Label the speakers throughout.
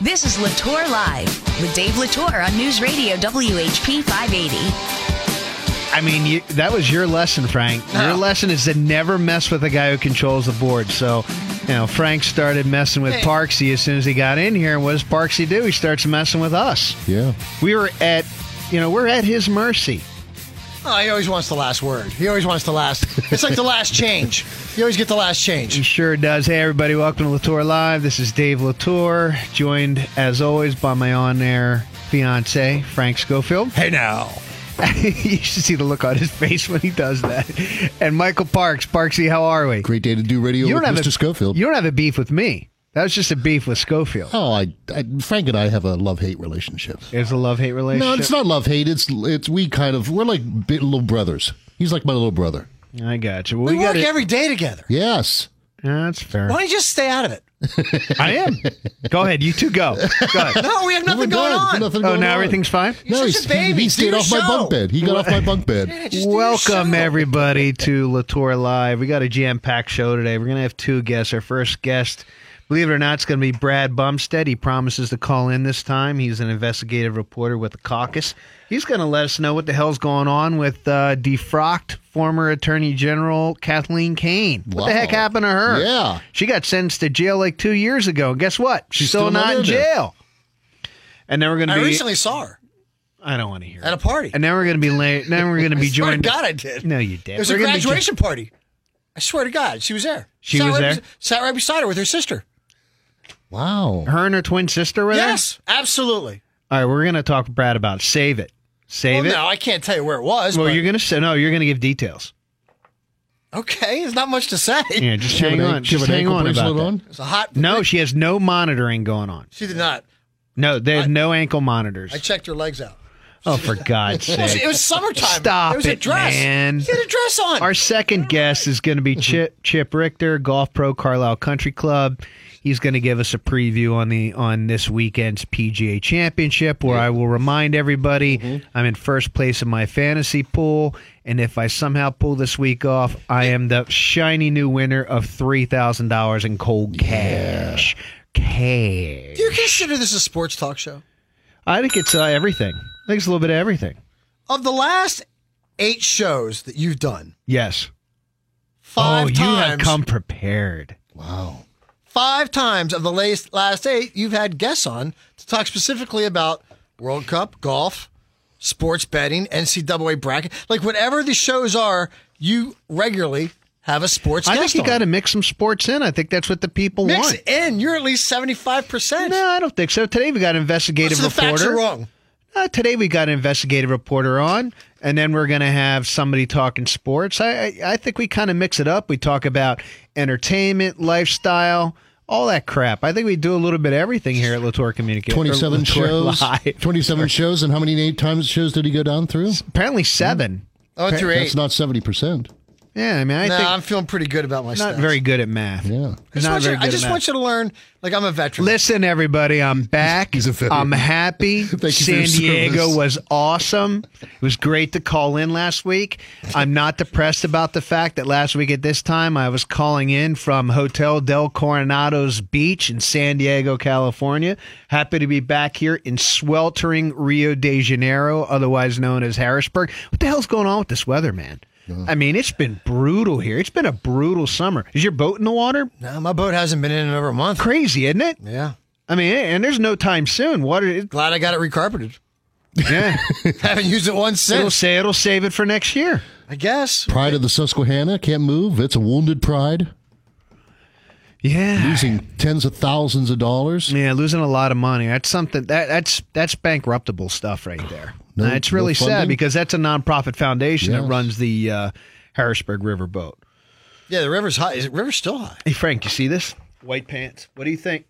Speaker 1: This is LaTorre Live with Dave LaTorre on News Radio WHP 580.
Speaker 2: I mean, you, that was your lesson, Frank. Your lesson is to never mess with a guy who controls the board. So, you know, Frank started messing with Parksy as soon as he got in here. And what does Parksy do? He starts messing with us.
Speaker 3: Yeah.
Speaker 2: We were at, you know, we're at his mercy.
Speaker 4: Oh, he always wants the last word. He always wants the last. It's like the last change. You always get the last change.
Speaker 2: He sure does. Hey, everybody, welcome to LaTorre Live. This is Dave LaTorre, joined as always by my on air fiance, Frank Schofield.
Speaker 4: Hey now.
Speaker 2: you should see the look on his face when he does that. And Michael Parks. Parksy, how are we?
Speaker 3: Great day to do radio
Speaker 2: You don't have
Speaker 3: Mr.
Speaker 2: a,
Speaker 3: Schofield.
Speaker 2: You don't have a beef with me. That was just a beef with Schofield.
Speaker 3: oh, I, I, Frank and I have a love hate relationship.
Speaker 2: It's a love hate relationship.
Speaker 3: No, it's not love hate. It's it's we kind of we're like little brothers. He's like my little brother.
Speaker 2: I got you. Well,
Speaker 4: We,
Speaker 2: we got
Speaker 4: work every day together.
Speaker 3: Yes.
Speaker 2: Yeah, that's fair.
Speaker 4: Why don't you just stay out of it?
Speaker 2: I am. Go ahead. You two go. Go ahead.
Speaker 4: No, we have nothing going
Speaker 3: done.
Speaker 4: on.
Speaker 3: Nothing
Speaker 2: Oh,
Speaker 3: going
Speaker 2: now
Speaker 3: on.
Speaker 2: everything's fine?
Speaker 3: No,
Speaker 4: You're
Speaker 3: he's,
Speaker 4: such a baby.
Speaker 3: he
Speaker 4: Do
Speaker 3: stayed
Speaker 4: your
Speaker 3: off my bunk bed. He got off my bunk bed.
Speaker 4: Yeah, just do your
Speaker 2: Welcome, everybody, to LaTorre Live. We got a jam packed show today. We're going to have two guests. Our first guest, believe it or not, it's going to be Brad Bumsted. He promises to call in this time. He's an investigative reporter with the caucus. He's going to let us know what the hell's going on with uh, defrocked former Attorney General Kathleen Kane. What the heck happened to her?
Speaker 3: Yeah.
Speaker 2: She got sentenced to jail like two years ago. And guess what? She's,
Speaker 3: She's
Speaker 2: still,
Speaker 3: still
Speaker 2: not in jail. And then we're going to
Speaker 4: I
Speaker 2: be.
Speaker 4: recently saw her
Speaker 2: I don't want to hear
Speaker 4: at
Speaker 2: it.
Speaker 4: a party.
Speaker 2: And then we're going to be late. Then we're going to be
Speaker 4: I swear to
Speaker 2: joined.
Speaker 4: God, I did.
Speaker 2: No, you did.
Speaker 4: It was
Speaker 2: We're
Speaker 4: a graduation party. I swear to God, she was there.
Speaker 2: She
Speaker 4: sat
Speaker 2: was
Speaker 4: right
Speaker 2: there?
Speaker 4: bes- sat right beside her with her sister.
Speaker 3: Wow.
Speaker 2: Her and her twin sister were there?
Speaker 4: Yes, absolutely.
Speaker 2: All right, we're going to talk Brad about it. Save it. Save
Speaker 4: well,
Speaker 2: it.
Speaker 4: no, I can't tell you where it was.
Speaker 2: well,
Speaker 4: but-
Speaker 2: you're going to say no. You're going to give details.
Speaker 4: okay. There's not much to say.
Speaker 2: Yeah, just hang on.
Speaker 3: she have
Speaker 2: Just
Speaker 3: an
Speaker 2: hang
Speaker 3: ankle
Speaker 2: on about
Speaker 3: bracelet
Speaker 2: that.
Speaker 3: on?
Speaker 4: It's a hot.
Speaker 2: No, she has no monitoring going on.
Speaker 4: she did not.
Speaker 2: No, they have no ankle monitors.
Speaker 4: I checked her legs out.
Speaker 2: Oh, for God's sake!
Speaker 4: it was summertime.
Speaker 2: Stop
Speaker 4: it was a dress.
Speaker 2: man.
Speaker 4: Had a dress on.
Speaker 2: Our second guest is going to be Chip, Chip Richter, Golf Pro Carlisle Country Club. He's going to give us a preview on the on this weekend's PGA Championship, where I will remind everybody mm-hmm. I'm in first place in my fantasy pool, and if I somehow pull this week off, I am the shiny new winner of three thousand dollars in cold cash. Cash.
Speaker 4: Do you consider this a sports talk show?
Speaker 2: I think it's uh, everything. I think it's a little bit of everything.
Speaker 4: Of the last eight shows that you've done,
Speaker 2: Yes.
Speaker 4: five
Speaker 2: oh, you have come prepared.
Speaker 3: Wow.
Speaker 4: five times of the last, last eight, you've had guests on to talk specifically about World Cup, golf, sports betting, NCAA bracket. Like whatever the shows are, you regularly have a sports
Speaker 2: I think you got to mix some sports in. I think that's what the people
Speaker 4: Mix
Speaker 2: want.
Speaker 4: it in. You're at least 75%.
Speaker 2: No, I don't think so. Today we got an investigative
Speaker 4: so the facts
Speaker 2: reporter.
Speaker 4: are wrong.
Speaker 2: Uh, today we got an investigative reporter on, and then we're going to have somebody talking sports. I I, I think we kind of mix it up. We talk about entertainment, lifestyle, all that crap. I think we do a little bit of everything here at LaTorre Communication.
Speaker 3: 27 shows. 27 shows. And how many eight times shows did he go down through?
Speaker 2: Apparently seven.
Speaker 4: I went through eight.
Speaker 3: That's not 70%.
Speaker 2: Yeah, I mean, I
Speaker 4: no,
Speaker 2: think
Speaker 4: I'm feeling pretty good about my
Speaker 2: not
Speaker 4: stats.
Speaker 2: very good at math.
Speaker 3: Yeah.
Speaker 4: I just,
Speaker 2: not
Speaker 4: want you,
Speaker 2: very
Speaker 4: I
Speaker 2: good
Speaker 4: just
Speaker 2: at
Speaker 4: want
Speaker 2: math.
Speaker 4: you to learn, like I'm a veteran.
Speaker 2: Listen, everybody, I'm back.
Speaker 3: He's a veteran.
Speaker 2: I'm happy.
Speaker 3: Thank you for
Speaker 2: San
Speaker 3: your
Speaker 2: Diego
Speaker 3: service.
Speaker 2: was awesome. It was great to call in last week. I'm not depressed about the fact that last week at this time I was calling in from Hotel Del Coronado's Beach in San Diego, California. Happy to be back here in sweltering Rio de Janeiro, otherwise known as Harrisburg. What the hell's going on with this weather, man? I mean, it's been brutal here. It's been a brutal summer. Is your boat in the water?
Speaker 4: no, my boat hasn't been in in over a month.
Speaker 2: Crazy, isn't it?
Speaker 4: Yeah.
Speaker 2: I mean, and there's no time soon. Water, it,
Speaker 4: Glad I got it recarpeted.
Speaker 2: yeah.
Speaker 4: Haven't used it once since.
Speaker 2: It'll say it'll save it for next year.
Speaker 4: I guess.
Speaker 3: Pride of the Susquehanna can't move. It's a wounded pride,
Speaker 2: Yeah,
Speaker 3: losing tens of thousands of dollars.
Speaker 2: yeah, losing a lot of money. That's something that that's that's bankruptable stuff right there.
Speaker 3: No-
Speaker 2: Uh, it's really
Speaker 3: no
Speaker 2: sad because that's a nonprofit foundation that runs the uh, Harrisburg River boat.
Speaker 4: Yeah, the river's high. Is it river's still high?
Speaker 2: Hey Frank, you see this white pants? What do you think?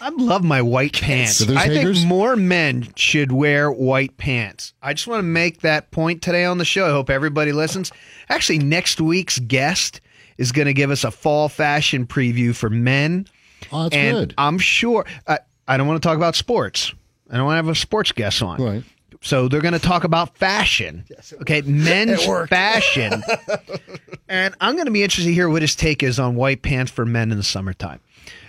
Speaker 2: I love my white pants.
Speaker 3: So
Speaker 2: I
Speaker 3: hangers?
Speaker 2: think more men should wear white pants. I just want to make that point today on the show. I hope everybody listens. Actually, next week's guest is going to give us a fall fashion preview for men.
Speaker 3: Oh, that's
Speaker 2: and
Speaker 3: good.
Speaker 2: I'm sure. I, I don't want to talk about sports. I don't want to have a sports guest on.
Speaker 3: Right.
Speaker 2: So they're going to talk about fashion. Yes, Okay, men's
Speaker 4: It
Speaker 2: fashion. and I'm going to be interested to hear what his take is on white pants for men in the summertime.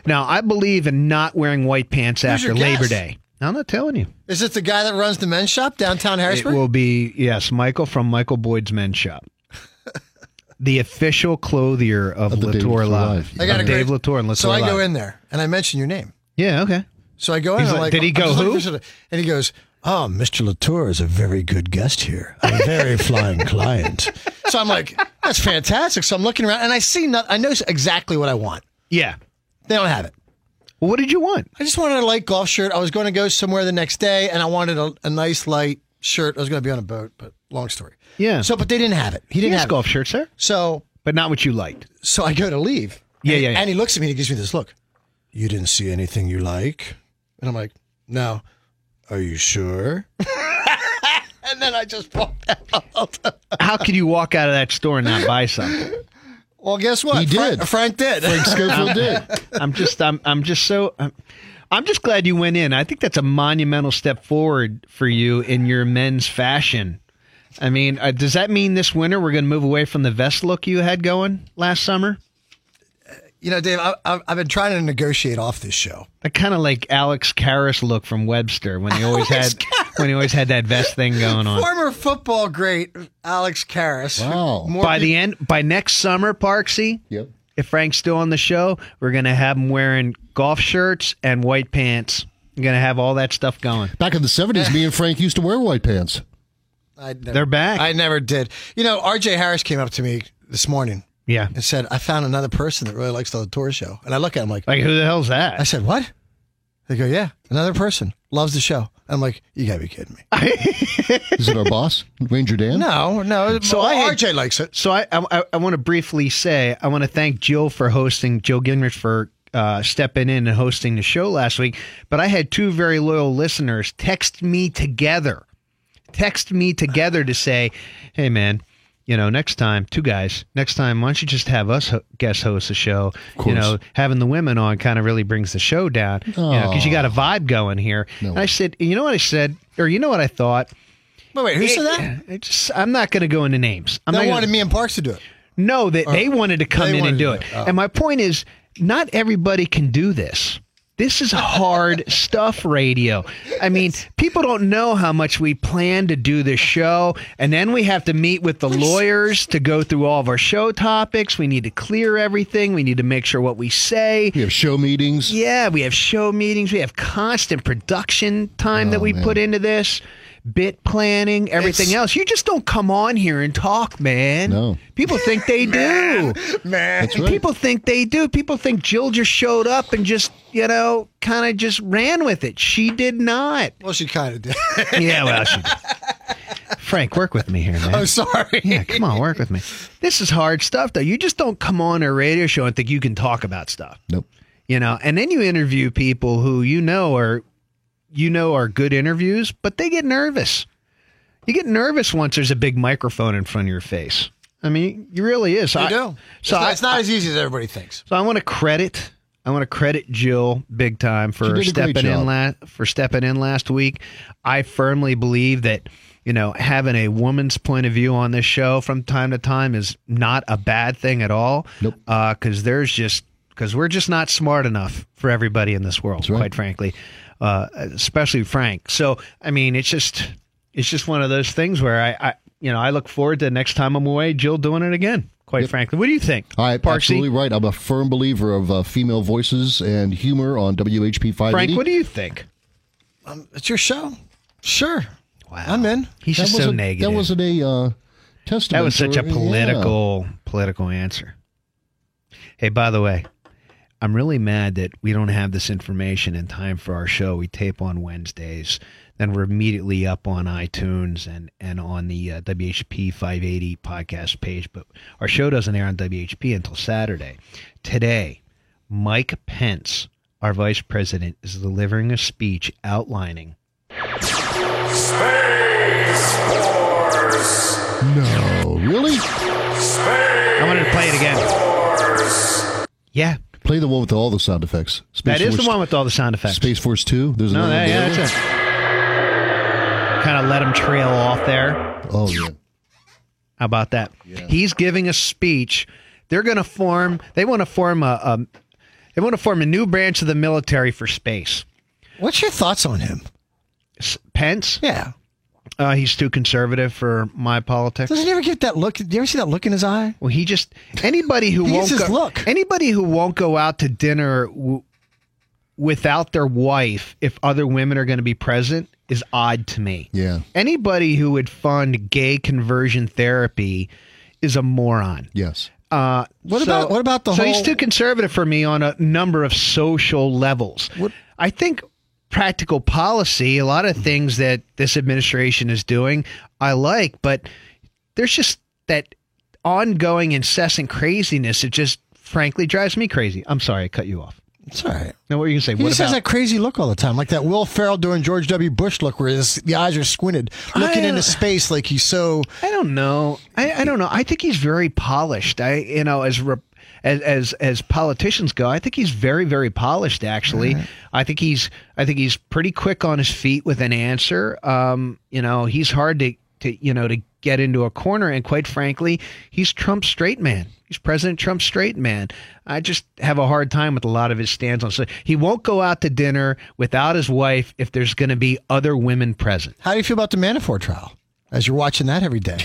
Speaker 2: Now, I believe in not wearing white pants after Labor? Day. I'm not telling you.
Speaker 4: Is it the guy that runs the men's shop downtown Harrisburg?
Speaker 2: It
Speaker 4: Harrisburg?
Speaker 2: will be yes, Michael from Michael Boyd's Men's Shop. The official clothier of,
Speaker 3: Of the Dave
Speaker 2: LaTorre
Speaker 3: LaTorre
Speaker 2: Live.
Speaker 3: Live.
Speaker 4: I got
Speaker 2: Of
Speaker 4: a
Speaker 2: Dave
Speaker 4: great-
Speaker 2: LaTorre and LaTorre
Speaker 4: So I go in there and I mention your name.
Speaker 2: Yeah, okay.
Speaker 4: So I go in.
Speaker 2: He's
Speaker 4: and
Speaker 2: like,
Speaker 4: like,
Speaker 2: did he go who?
Speaker 4: And he goes, "Oh, Mr. LaTorre is a very good guest here. A very flying client." So I'm like, "That's fantastic." So I'm looking around and I see not. I know exactly what I want.
Speaker 2: Yeah.
Speaker 4: They don't have it.
Speaker 2: Well, what did you want?
Speaker 4: I just wanted a light golf shirt. I was going to go somewhere the next day, and I wanted a, a nice light shirt. I was going to be on a boat, but long story.
Speaker 2: Yeah.
Speaker 4: So, but they didn't have it. He didn't
Speaker 2: Yes,
Speaker 4: have
Speaker 2: golf
Speaker 4: it.
Speaker 2: shirts, sir.
Speaker 4: So,
Speaker 2: But not what you liked.
Speaker 4: so I go to leave.
Speaker 2: Yeah,
Speaker 4: and,
Speaker 2: yeah, yeah.
Speaker 4: And he looks at me and he gives me this look. You didn't see anything you like? And I'm like, no. Are you sure? and then I just walked out.
Speaker 2: How could you walk out of that store and not buy something?
Speaker 4: Well, guess what?
Speaker 3: He
Speaker 4: Frank,
Speaker 3: did.
Speaker 4: Frank did.
Speaker 3: Frank Schofield did.
Speaker 2: I'm just I'm I'm just so I'm, I'm just glad you went in. I think that's a monumental step forward for you in your men's fashion. I mean, uh, does that mean this winter we're going to move away from the vest look you had going last summer?
Speaker 4: You know, Dave, I, I, I've been trying to negotiate off this show.
Speaker 2: I kind of like Alex Karras look from Webster when he always
Speaker 4: Alex
Speaker 2: had when he always had that vest thing going on.
Speaker 4: Former football great Alex Karras.
Speaker 3: Wow.
Speaker 4: More
Speaker 2: By
Speaker 4: peop-
Speaker 2: the end, by next summer, Parksy,
Speaker 3: Yep.
Speaker 2: if Frank's still on the show, we're going to have him wearing golf shirts and white pants. We're going to have all that stuff going.
Speaker 3: Back in the 70s, me and Frank used to wear white pants.
Speaker 4: I never,
Speaker 2: They're back.
Speaker 4: I never did. You know, RJ Harris came up to me this morning
Speaker 2: Yeah.
Speaker 4: and said, I found another person that really likes the tour show. And I look at him like,
Speaker 2: Like, who the hell's that?
Speaker 4: I said, what? They go, yeah, another person loves the show. I'm like, you gotta be kidding me.
Speaker 3: Is it our boss, Ranger Dan?
Speaker 4: No, no.
Speaker 2: So
Speaker 4: So
Speaker 2: I had-
Speaker 4: RJ likes it.
Speaker 2: So I, I, I want to briefly say I want to thank Jill for hosting, Jill Gingrich for uh, stepping in and hosting the show last week. But I had two very loyal listeners text me together, text me together to say, hey, man, you know, next time, two guys, next time, why don't you just have us ho- guest host the show? You know, having the women on kind of really brings the show down, you know, because you got a vibe going here. And I said, you know what I said, or you know what I thought?
Speaker 4: Wait, wait, who said that?
Speaker 2: I just, I'm not going to go into names. I'm
Speaker 4: They
Speaker 2: not gonna-
Speaker 4: wanted me and Parks to do it.
Speaker 2: no, they, they uh, wanted to come
Speaker 4: they
Speaker 2: in
Speaker 4: wanted
Speaker 2: and do
Speaker 4: to
Speaker 2: it.
Speaker 4: it. Oh.
Speaker 2: And my point is, not everybody can do this. This is hard stuff, radio. I mean, people don't know how much we plan to do this show. And then we have to meet with the lawyers to go through all of our show topics. We need to clear everything. We need to make sure what we say.
Speaker 3: We have show meetings.
Speaker 2: Yeah, we have show meetings. We have constant production time that
Speaker 3: Oh,
Speaker 2: we
Speaker 3: man.
Speaker 2: put into this, bit planning, everything
Speaker 4: It's-
Speaker 2: else. You just don't come on here and talk, man.
Speaker 3: No.
Speaker 2: People think they do.
Speaker 4: Man.
Speaker 3: Right.
Speaker 2: People think they do. People think Jill just showed up and just, you know, kind of just ran with it. She did not.
Speaker 4: Well, she kind of did.
Speaker 2: Yeah, well, she did. Frank, work with me here, man.
Speaker 4: oh, sorry.
Speaker 2: Yeah, come on, work with me. This is hard stuff, though. You just don't come on a radio show and think you can talk about stuff.
Speaker 3: Nope.
Speaker 2: you know and then you interview people who you know are you know are good interviews but they get nervous you get nervous once there's a big microphone in front of your face i mean you really is
Speaker 4: You
Speaker 2: I,
Speaker 4: do.
Speaker 2: so
Speaker 4: it's, not,
Speaker 2: I,
Speaker 4: it's not as easy as everybody thinks.
Speaker 2: so i want to credit i want to credit jill big time for
Speaker 3: did a great
Speaker 2: stepping in last for stepping in last week i firmly believe that you know having a woman's point of view on this show from time to time is not a bad thing at all
Speaker 3: Nope.
Speaker 2: Uh, because there's just because we're just not smart enough for everybody in this world,
Speaker 3: right.
Speaker 2: quite frankly, uh, especially Frank. So, I mean, it's just it's just one of those things where I, I you know I look forward to next time I'm away, Jill doing it again. Quite frankly, what do you think?
Speaker 3: I
Speaker 2: Parksy?
Speaker 3: absolutely right. I'm a firm believer of uh, female voices and humor on WHP 580.
Speaker 2: Frank, what do you think?
Speaker 4: It's your show. Sure.
Speaker 2: Wow,
Speaker 4: I'm in.
Speaker 2: He's just so
Speaker 3: wasn't-
Speaker 2: negative.
Speaker 3: That wasn't a uh, testament.
Speaker 2: That was such
Speaker 3: for-
Speaker 2: a political political answer. Hey, by the way, I'm really mad that we don't have this information in time for our show. We tape on Wednesdays, then we're immediately up on iTunes and and on the uh, WHP 580 podcast page. But our show doesn't air on WHP until Saturday. Today, Mike Pence, our vice president, is delivering a speech outlining
Speaker 5: Space Force.
Speaker 3: No, really?
Speaker 2: Space I wanted to play it again.
Speaker 5: Force.
Speaker 2: Yeah,
Speaker 3: Play the one with all the sound effects. Space
Speaker 2: that is
Speaker 3: Force,
Speaker 2: the one with all the sound effects.
Speaker 3: Space Force Two. There's
Speaker 2: No,
Speaker 3: another
Speaker 2: that,
Speaker 3: one
Speaker 2: yeah,
Speaker 3: available.
Speaker 2: that's it. kind of let him trail off there.
Speaker 3: Oh yeah.
Speaker 2: How about that? He's giving a speech. They're going to form. They want to form a, a. They want to form a new branch of the military for space.
Speaker 4: What's your thoughts on him?
Speaker 2: S- Pence.
Speaker 4: Yeah.
Speaker 2: Uh, he's too conservative for my politics.
Speaker 4: Doesn't he ever get that look? Do you ever see that look in his eye?
Speaker 2: Well, he just anybody who
Speaker 4: He
Speaker 2: won't go,
Speaker 4: look.
Speaker 2: anybody who won't go out to dinner w- without their wife if other women are going to be present is odd to me.
Speaker 3: Yeah.
Speaker 2: Anybody who would fund gay conversion therapy is a moron.
Speaker 3: Yes.
Speaker 2: Uh,
Speaker 4: What
Speaker 2: so-
Speaker 4: about- what about the
Speaker 2: so he's too conservative for me on a number of social levels. I think practical policy, a lot of things that this administration is doing, I like, but there's just that ongoing incessant craziness. It just frankly drives me crazy. I'm sorry, I cut you off.
Speaker 4: It's all right.
Speaker 2: Now, what were you gonna say?
Speaker 4: He
Speaker 2: what
Speaker 4: just
Speaker 2: about
Speaker 4: has that crazy look all the time, like that Will Ferrell doing George W. Bush look, where his, the eyes are squinted, looking into space like he's so.
Speaker 2: I don't know. I, I don't know. I think he's very polished. I you know as rep, as as as politicians go, I think he's very very polished. Actually, I think he's I think he's pretty quick on his feet with an answer. Um, you know, he's hard to to you know to get into a corner, and quite frankly, he's Trump's straight man. He's President Trump's straight man. I just have a hard time with a lot of his stands on. So he won't go out to dinner without his wife if there's going to be other women present.
Speaker 4: How do you feel about the Manafort trial? As you're watching that every day,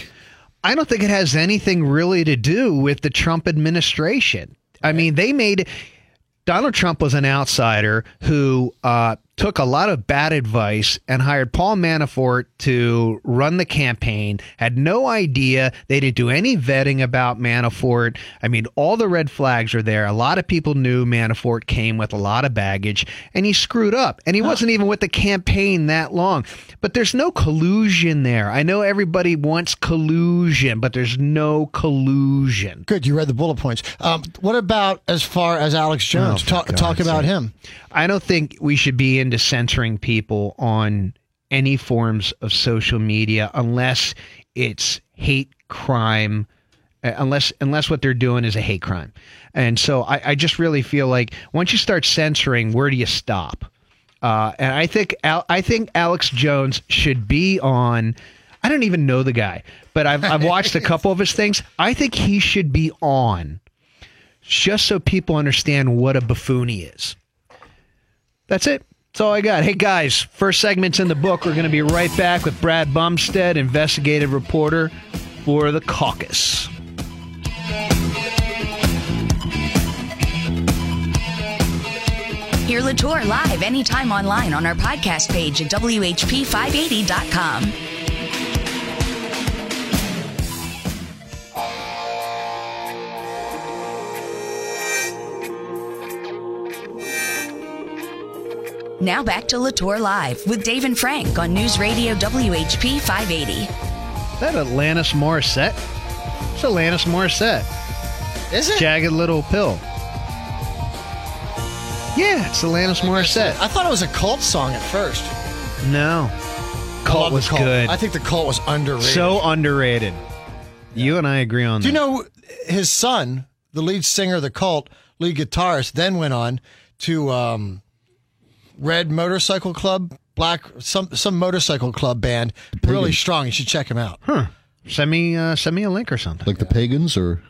Speaker 2: I don't think it has anything really to do with the Trump administration. I mean, they made Donald Trump was an outsider who uh, took a lot of bad advice and hired Paul Manafort to run the campaign. Had no idea they didn't do any vetting about Manafort. I mean, all the red flags are there. A lot of people knew Manafort came with a lot of baggage, and he screwed up. And he wasn't even with the campaign that long. But there's no collusion there. I know everybody wants collusion, but there's no collusion.
Speaker 4: good. You read the bullet points. Um, what about as far as Alex Jones?
Speaker 2: Oh,
Speaker 4: talk talk about him.
Speaker 2: I don't think we should be into censoring people on any forms of social media unless it's hate crime, uh, unless unless what they're doing is a hate crime. And so I, I just really feel like once you start censoring, where do you stop? Uh, and I think Al, I think Alex Jones should be on. I don't even know the guy, but I've I've watched a couple of his things. I think he should be on, just so people understand what a buffoon he is. That's it. That's all I got. Hey guys, first segment's in the book. We're going to be right back with Brad Bumsted, investigative reporter for the caucus.
Speaker 1: Hear LaTorre live anytime online on our podcast page at WHP580.com. Now back to LaTorre Live with Dave and Frank on News Radio WHP 580.
Speaker 2: Is that Alanis Morissette? It's Alanis Morissette.
Speaker 4: Is it?
Speaker 2: Jagged Little Pill. Yeah, it's Alanis Morissette.
Speaker 4: I thought it was a cult song at first.
Speaker 2: No. Cult
Speaker 4: love the
Speaker 2: was good.
Speaker 4: I think the cult was underrated.
Speaker 2: so underrated. You and I agree on that.
Speaker 4: Do you know his son, the lead singer of the cult, lead guitarist, then went on to um, Red Motorcycle Club, Black some some motorcycle club band, really strong. You should check him out.
Speaker 2: Send me uh, send me a link or something.
Speaker 3: Like the pagans or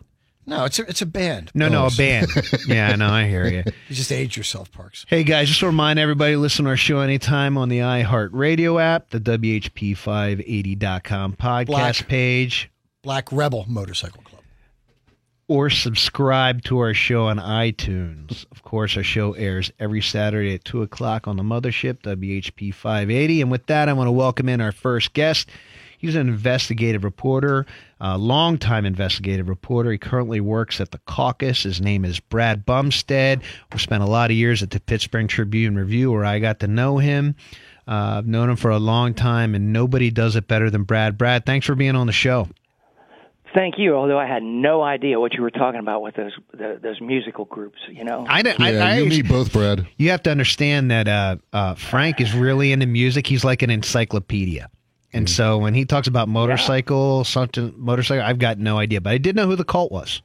Speaker 4: No, it's a, it's a band.
Speaker 2: No, no, a band. yeah, no, I hear you.
Speaker 4: You just age yourself, Parks.
Speaker 2: Hey guys, just to remind everybody, listen to our show anytime on the iHeartRadio app, the WHP580.com podcast
Speaker 4: Black.
Speaker 2: page,
Speaker 4: Black Rebel Motorcycle Club.
Speaker 2: Or subscribe to our show on iTunes. Of course, our show airs every Saturday at 2 o'clock on the mothership, WHP 580. And with that, I want to welcome in our first guest. He's an investigative reporter, a longtime investigative reporter. He currently works at the caucus. His name is Brad Bumsted. We spent a lot of years at the Pittsburgh Tribune Review where I got to know him. Uh, I've known him for a long time, and nobody does it better than Brad. Brad, thanks for being on the show.
Speaker 6: Thank you. Although I had no idea what you were talking about with those the, those musical groups, you know.
Speaker 2: I, didn't- I,
Speaker 3: yeah,
Speaker 2: I
Speaker 3: you
Speaker 2: actually-
Speaker 3: need both, Brad.
Speaker 2: you have to understand that uh, uh, Frank is really into music. He's like an encyclopedia. And so when he talks about motorcycle, something motorcycle, I've got no idea, but I did know who the cult was.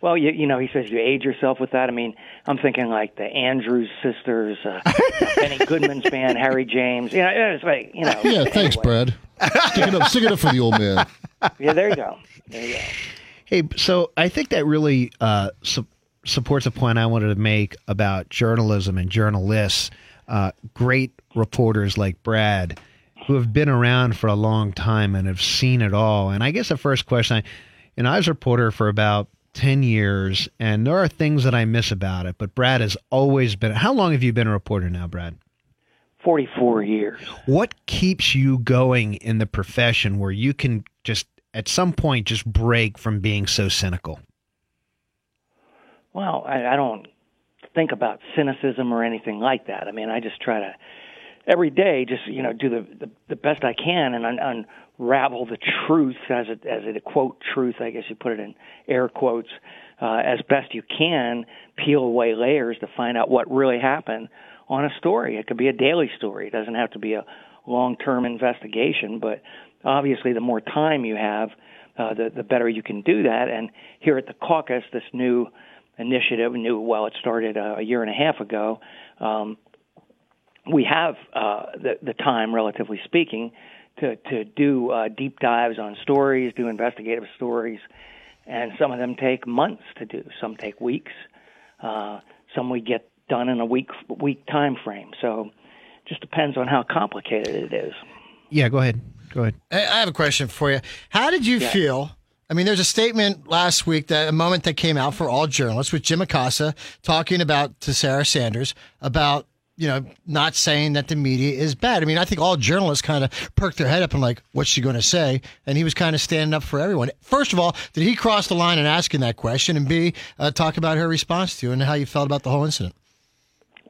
Speaker 6: Well, you, you know, he says you age yourself with that. I mean, I'm thinking like the Andrews sisters, uh, Benny Goodman's band, Harry James. You know, it's like you know.
Speaker 3: Yeah, thanks. Brad. Stick it up, stick it up for the old man.
Speaker 6: Yeah, there you go. There you go.
Speaker 2: Hey, so I think that really uh, su- supports a point I wanted to make about journalism and journalists. Uh, great reporters like Brad, who have been around for a long time and have seen it all. And I guess the first question, I, and I was a reporter for about 10 years, and there are things that I miss about it, but Brad has always been. How long have you been a reporter now, Brad?
Speaker 6: 44 years.
Speaker 2: What keeps you going in the profession where you can just, at some point, just break from being so cynical?
Speaker 6: Well, I, I don't think about cynicism or anything like that. I mean, I just try to every day just you know do the the, the best I can and un, unravel the truth as it as it a quote truth. I guess you put it in air quotes uh, as best you can. Peel away layers to find out what really happened on a story. It could be a daily story. It doesn't have to be a long term investigation, but obviously the more time you have, uh, the the better you can do that. And here at the caucus, this new initiative, new well, it started uh, a year and a half ago. Um, we have uh, the, the time, relatively speaking, to to do uh, deep dives on stories, do investigative stories, and some of them take months to do. Some take weeks. Uh, some we get done in a week week time frame. So, just depends on how complicated it is.
Speaker 2: Yeah, go ahead. Go ahead.
Speaker 4: I I have a question for you. How did you
Speaker 6: Yeah.
Speaker 4: feel? I mean, there's a statement last week that a moment that came out for all journalists with Jim Acosta talking about to Sarah Sanders about you know not saying that the media is bad. I mean, I think all journalists kind of perked their head up and like, what's she going to say? And he was kind of standing up for everyone. First of all, did he cross the line in asking that question? And B, uh, talk about her response to you and how you felt about the whole incident.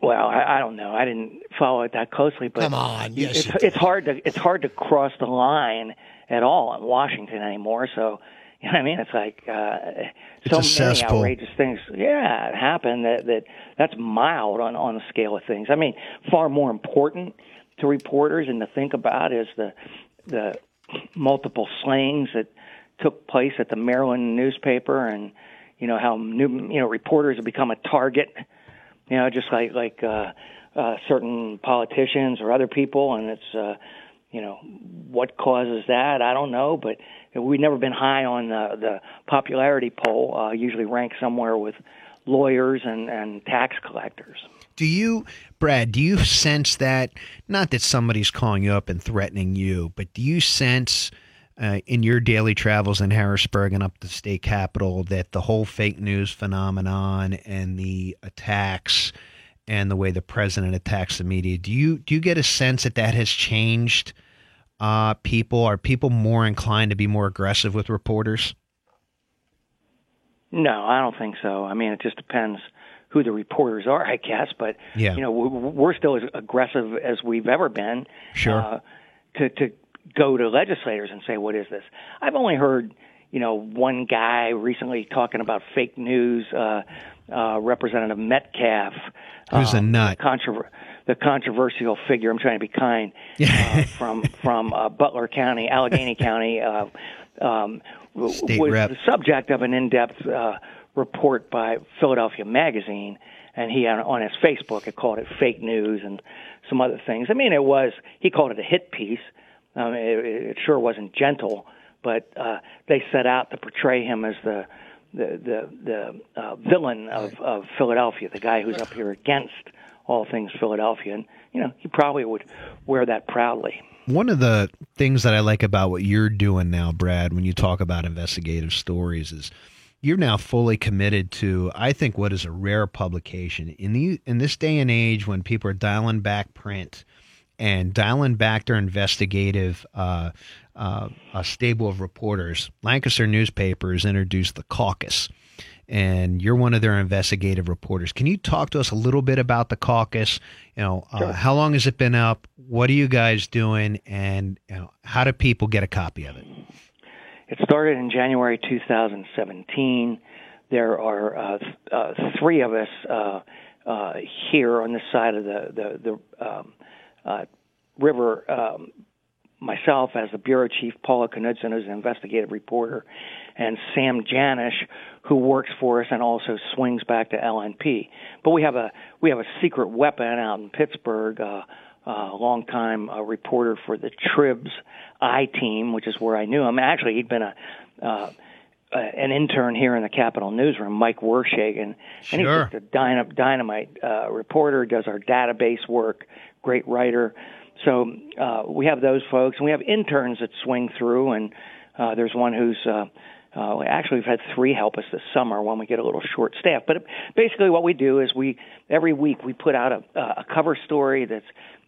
Speaker 6: Well, I, I don't know. I didn't follow it that closely, but
Speaker 4: Come on, yes,
Speaker 6: it's it's hard to it's hard to cross the line at all in Washington anymore. So you know what I mean? It's like uh, so
Speaker 2: a
Speaker 6: many
Speaker 2: cesspool.
Speaker 6: outrageous things. Yeah, it happened that that that's mild on on the scale of things. I mean, far more important to reporters and to think about is the the multiple slayings that took place at the Maryland newspaper, and you know how new you know reporters have become a target you know, just like like uh, uh, certain politicians or other people, and it's uh, you know what causes that. I don't know, but we've never been high on the, the popularity poll. Uh, usually ranked somewhere with lawyers and and tax collectors.
Speaker 2: Do you, Brad, do you sense that, not that somebody's calling you up and threatening you, but do you sense uh, in your daily travels in Harrisburg and up the state capitol that the whole fake news phenomenon and the attacks and the way the president attacks the media, do you, do you get a sense that that has changed uh, people? Are people more inclined to be more aggressive with reporters?
Speaker 6: No, I don't think so. I mean, it just depends who the reporters are, I guess. But
Speaker 2: Yeah.
Speaker 6: you know, we- we're still as aggressive as we've ever been.
Speaker 2: Sure.
Speaker 6: Uh, to to go to legislators and say, "What is this?" I've only heard, you know, one guy recently talking about fake news. Uh, uh, Representative Metcalfe,
Speaker 2: Who's a
Speaker 6: um,
Speaker 2: nut.
Speaker 6: the controver- the controversial figure. I'm trying to be kind. uh, from from uh, Butler County, Allegheny County. Uh, um, was
Speaker 2: rep.
Speaker 6: the subject of an in-depth uh, report by Philadelphia Magazine, and he on, on his Facebook had called it fake news and some other things. I mean, it was he called it a hit piece. Um, it, it sure wasn't gentle, but uh, they set out to portray him as the the the, the uh, villain of, of Philadelphia, the guy who's up here against all things Philadelphia, and you know he probably would wear that proudly.
Speaker 2: One of the things that I like about what you're doing now, Brad, when you talk about investigative stories, is you're now fully committed to, I think, what is a rare publication. In the in this day and age when people are dialing back print and dialing back their investigative uh, uh, a stable of reporters. Lancaster newspapers introduced the caucus and you're one of their investigative reporters. Can you talk to us a little bit about the caucus? You know, uh, how long has it been up? What are you guys doing, and you know, how do people get a copy of it?
Speaker 6: It started in January 2017. There are uh, th- uh, three of us uh, uh, here on this side of the the, the um, uh, river, um, myself as the bureau chief, Paula Knudsen, who's an investigative reporter, and Sam Janesch, who works for us and also swings back to LNP. But we have a we have a secret weapon out in Pittsburgh. Uh, uh, longtime uh, reporter for the Tribs I team, which is where I knew him. Actually, he'd been a uh, uh, an intern here in the Capitol newsroom, Mike Wereschagin, and he's just a dynam- dynamite uh, reporter. Does our database work, great writer. So uh, we have those folks, and we have interns that swing through. And uh, there's one who's uh, uh, actually we've had three help us this summer when we get a little short staff. But basically, what we do is we every week we put out a, a cover story that's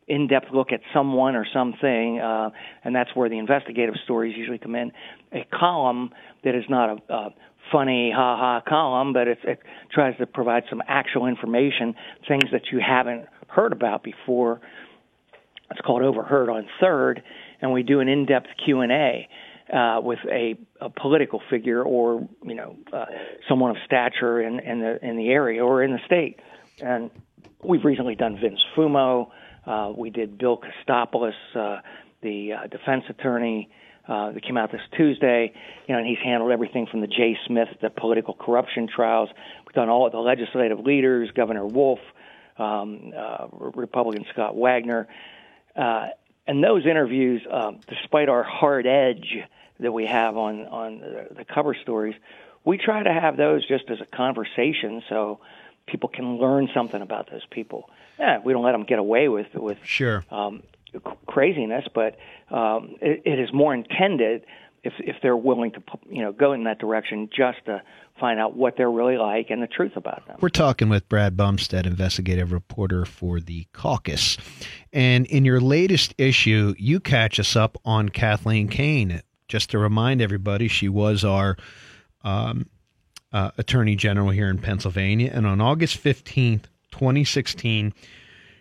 Speaker 6: in-depth look at someone or something, uh, and that's where the investigative stories usually come in. A column that is not a, a funny ha ha column, but it, it tries to provide some actual information, things that you haven't heard about before. It's called Overheard on Third, and we do an in-depth Q and A uh, with a, a political figure or you know uh, someone of stature in, in the in the area or in the state. And we've recently done Vince Fumo. Uh, we did Bill Costopoulos, uh, the uh, defense attorney. Uh, that came out this Tuesday, you know, and he's handled everything from the Jay Smith, the political corruption trials. We've done all the legislative leaders, Governor Wolf, um, uh, Republican Scott Wagner, uh, and those interviews, um, despite our hard edge that we have on on the, cover stories, we try to have those just as a conversation, so people can learn something about those people. Yeah, we don't let them get away with with
Speaker 2: Sure.
Speaker 6: um, c- craziness, but um, it, it is more intended if if they're willing to you know go in that direction just to find out what they're really like and the truth about them.
Speaker 2: We're talking with Brad Bumsted, investigative reporter for the caucus. And in your latest issue, you catch us up on Kathleen Kane. Just to remind everybody, she was our um, uh, attorney general here in Pennsylvania. And on August 15th, 2016,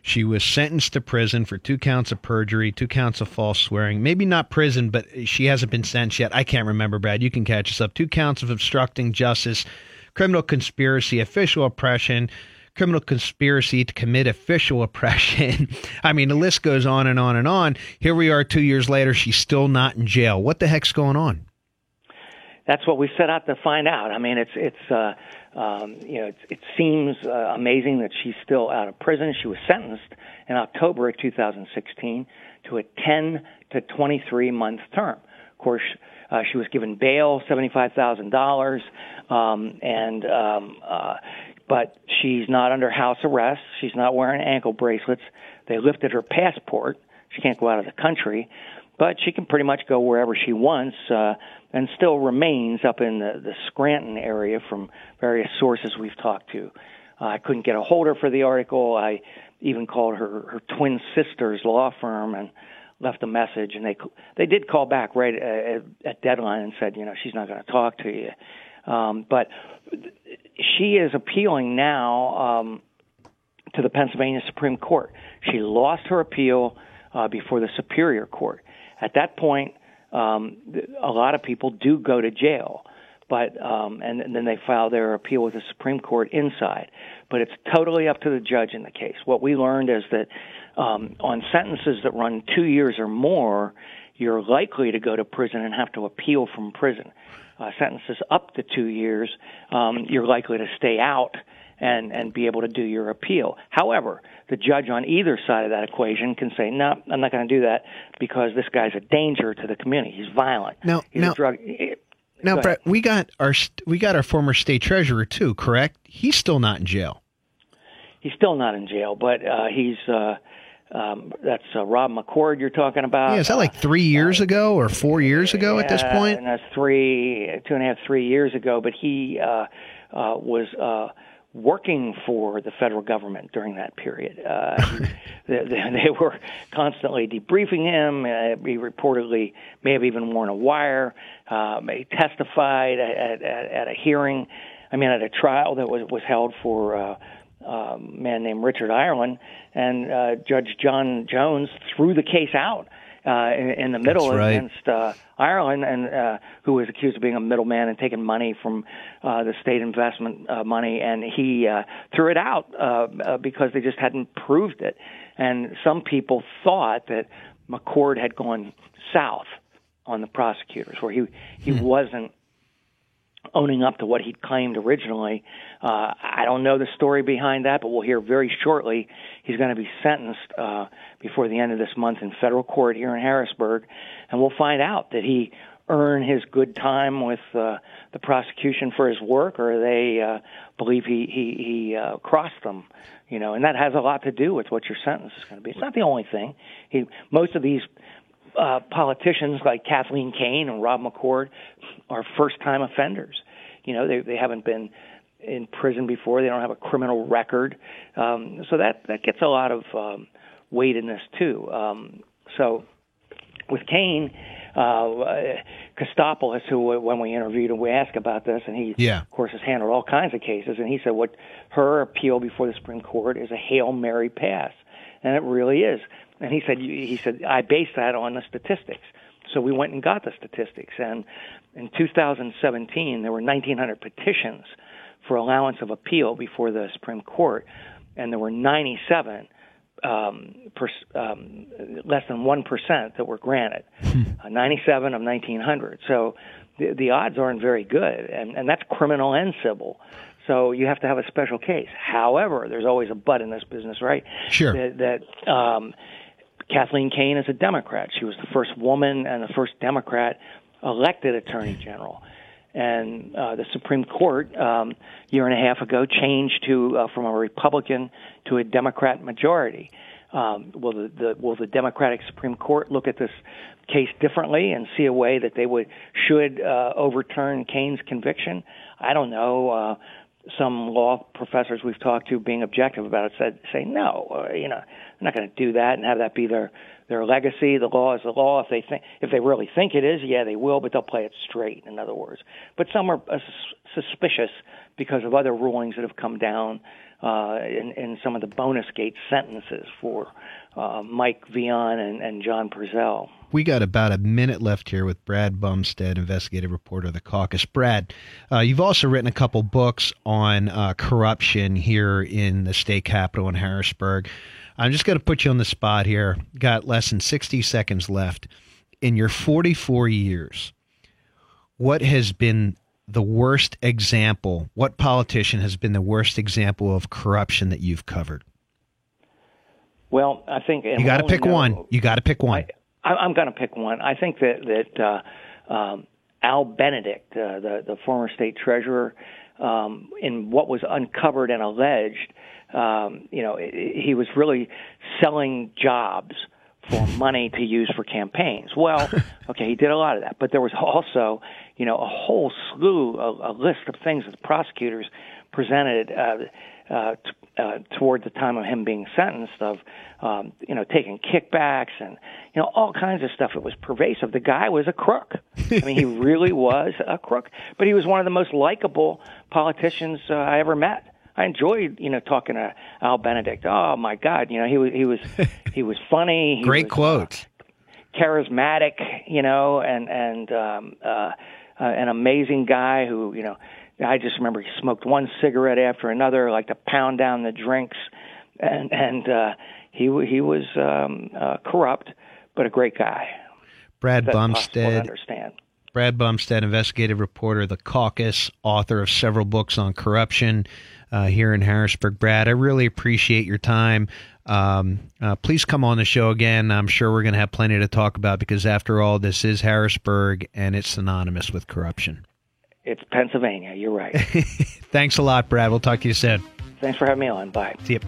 Speaker 2: she was sentenced to prison for two counts of perjury, two counts of false swearing. Maybe not prison, but she hasn't been sentenced yet. I can't remember, Brad. You can catch us up. Two counts of obstructing justice, criminal conspiracy, official oppression, criminal conspiracy to commit official oppression. I mean, the list goes on and on and on. Here we are two years later. She's still not in jail. What the heck's going on?
Speaker 6: that's what we set out to find out. I mean, it's it's uh, um, you know it, it seems uh, amazing that she's still out of prison. She was sentenced in October of 2016 to a 10 to 23 month term. Of course, uh, she was given bail, seventy-five thousand dollars, um, and um, uh, but she's not under house arrest. She's not wearing ankle bracelets. They lifted her passport. She can't go out of the country, but she can pretty much go wherever she wants, uh, and still remains up in the, the Scranton area from various sources we've talked to. Uh, I couldn't get a hold of her for the article. I even called her her twin sister's law firm and left a message, and they they did call back right at, at deadline and said, you know, she's not going to talk to you. Um, but she is appealing now um, to the Pennsylvania Supreme Court. She lost her appeal uh, before the Superior Court. At that point, um, a lot of people do go to jail, but um, and, and then they file their appeal with the Supreme Court inside. But it's totally up to the judge in the case. What we learned is that um, on sentences that run two years or more, you're likely to go to prison and have to appeal from prison. Uh, sentences up to two years, um, you're likely to stay out and and be able to do your appeal. However, the judge on either side of that equation can say, "No, I'm not going to do that because this guy's a danger to the community. He's violent.
Speaker 2: Now-
Speaker 6: he's
Speaker 2: now-
Speaker 6: a drug."
Speaker 2: Now,
Speaker 6: Go
Speaker 2: Brett,
Speaker 6: ahead.
Speaker 2: we got our we got our former state treasurer too, correct? He's still not in jail.
Speaker 6: He's still not in jail, but uh, he's uh, um, that's uh, Rob McCord you're talking about.
Speaker 2: Yeah, is that like three years ago or four years ago at this
Speaker 6: Uh,
Speaker 2: point?
Speaker 6: And that's three, two and a half, three years ago. But he uh, uh, was uh, working for the federal government during that period. Uh, they, they were constantly debriefing him. Uh, he reportedly may have even worn a wire. Um, he testified at, at, at a hearing. I mean, at a trial that was was held for. Uh, a man named Richard Ireland, and uh, Judge John Jones threw the case out uh, in, in the middle
Speaker 2: right.
Speaker 6: against uh, Ireland, and uh, who was accused of being a middleman and taking money from uh, the state investment uh, money, and he uh, threw it out uh, uh, because they just hadn't proved it. And some people thought that McCord had gone south on the prosecutors, where he he wasn't owning up to what he'd claimed originally. Uh, I don't know the story behind that, but we'll hear very shortly. He's going to be sentenced uh, before the end of this month in federal court here in Harrisburg, and we'll find out that he earned his good time with uh, the prosecution for his work, or they uh, believe he he, he uh, crossed them. You know, and that has a lot to do with what your sentence is going to be. It's not the only thing. He most of these uh, politicians like Kathleen Kane and Rob McCord are first time offenders. You know, they they haven't been in prison before. They don't have a criminal record. Um, so that that gets a lot of um, weight in this too. Um, so with Kane, uh, Costopoulos, who when we interviewed him, we asked about this, and he,
Speaker 2: Yeah.
Speaker 6: of course, has handled all kinds of cases, and he said what her appeal before the Supreme Court is a hail mary pass, and it really is. And he said he said I based that on the statistics. So we went and got the statistics, and in 2017 there were 1,900 petitions for allowance of appeal before the Supreme Court, and there were 97 um, per, um, less than one percent that were granted, uh, 97 of 1,900. So the, the odds aren't very good, and, and that's criminal and civil. So you have to have a special case. However, there's always a but in this business, right?
Speaker 2: Sure.
Speaker 6: That, that um, Kathleen Kane is a Democrat. She was the first woman and the first Democrat elected Attorney General. And uh, the Supreme Court, um, year and a half ago, changed to uh, from a Republican to a Democrat majority. Um, will the, the will the Democratic Supreme Court look at this case differently and see a way that they would should uh, overturn Kane's conviction? I don't know. Uh, some law professors we've talked to, being objective about it, said say no. Uh, you know, they're not going to do that and have that be their their legacy. The law is the law. If they think if they really think it is, yeah, they will, but they'll play it straight. In other words, but some are uh, sus- suspicious because of other rulings that have come down uh, in, in some of the bonus gate sentences for uh, Mike Veon and, and John Perzel.
Speaker 2: We got about a minute left here with Brad Bumsted, investigative reporter of the caucus. Brad, uh, you've also written a couple books on uh, corruption here in the state capitol in Harrisburg. I'm just going to put you on the spot here. Got less than 60 seconds left. In your 44 years, what has been the worst example? What politician has been the worst example of corruption that you've covered?
Speaker 6: Well, I think
Speaker 2: You got to pick
Speaker 6: know-
Speaker 2: one. You got to pick one.
Speaker 6: I, I'm going to pick one. I think that that uh, um, Al Benedict, uh, the the former state treasurer, um, in what was uncovered and alleged, um, you know, he was really selling jobs for money to use for campaigns. Well, okay, he did a lot of that, but there was also, you know, a whole slew, a, a list of things that the prosecutors presented. Uh, uh, t- uh, toward the time of him being sentenced of um, you know taking kickbacks and you know all kinds of stuff. It was pervasive. The guy was a crook. I mean, he really was a crook. But he was one of the most likable politicians uh, I ever met. I enjoyed you know talking to Al Benedict. Oh my God, you know he was he was he was funny. He
Speaker 2: Great
Speaker 6: was,
Speaker 2: quote.
Speaker 6: charismatic, you know, and and um, uh, uh, an amazing guy who, you know, I just remember he smoked one cigarette after another, like to pound down the drinks, and and uh, he he was um, uh, corrupt, but a great guy.
Speaker 2: Brad
Speaker 6: That's possible to
Speaker 2: Bumsted.
Speaker 6: understand.
Speaker 2: Brad Bumsted, investigative reporter, the caucus, author of several books on corruption uh, here in Harrisburg. Brad, I really appreciate your time. Um, uh, please come on the show again. I'm sure we're going to have plenty to talk about because, after all, this is Harrisburg and it's synonymous with corruption.
Speaker 6: It's Pennsylvania. You're right.
Speaker 2: Thanks a lot, Brad. We'll talk to you soon.
Speaker 6: Thanks for having me on. Bye.
Speaker 2: See you.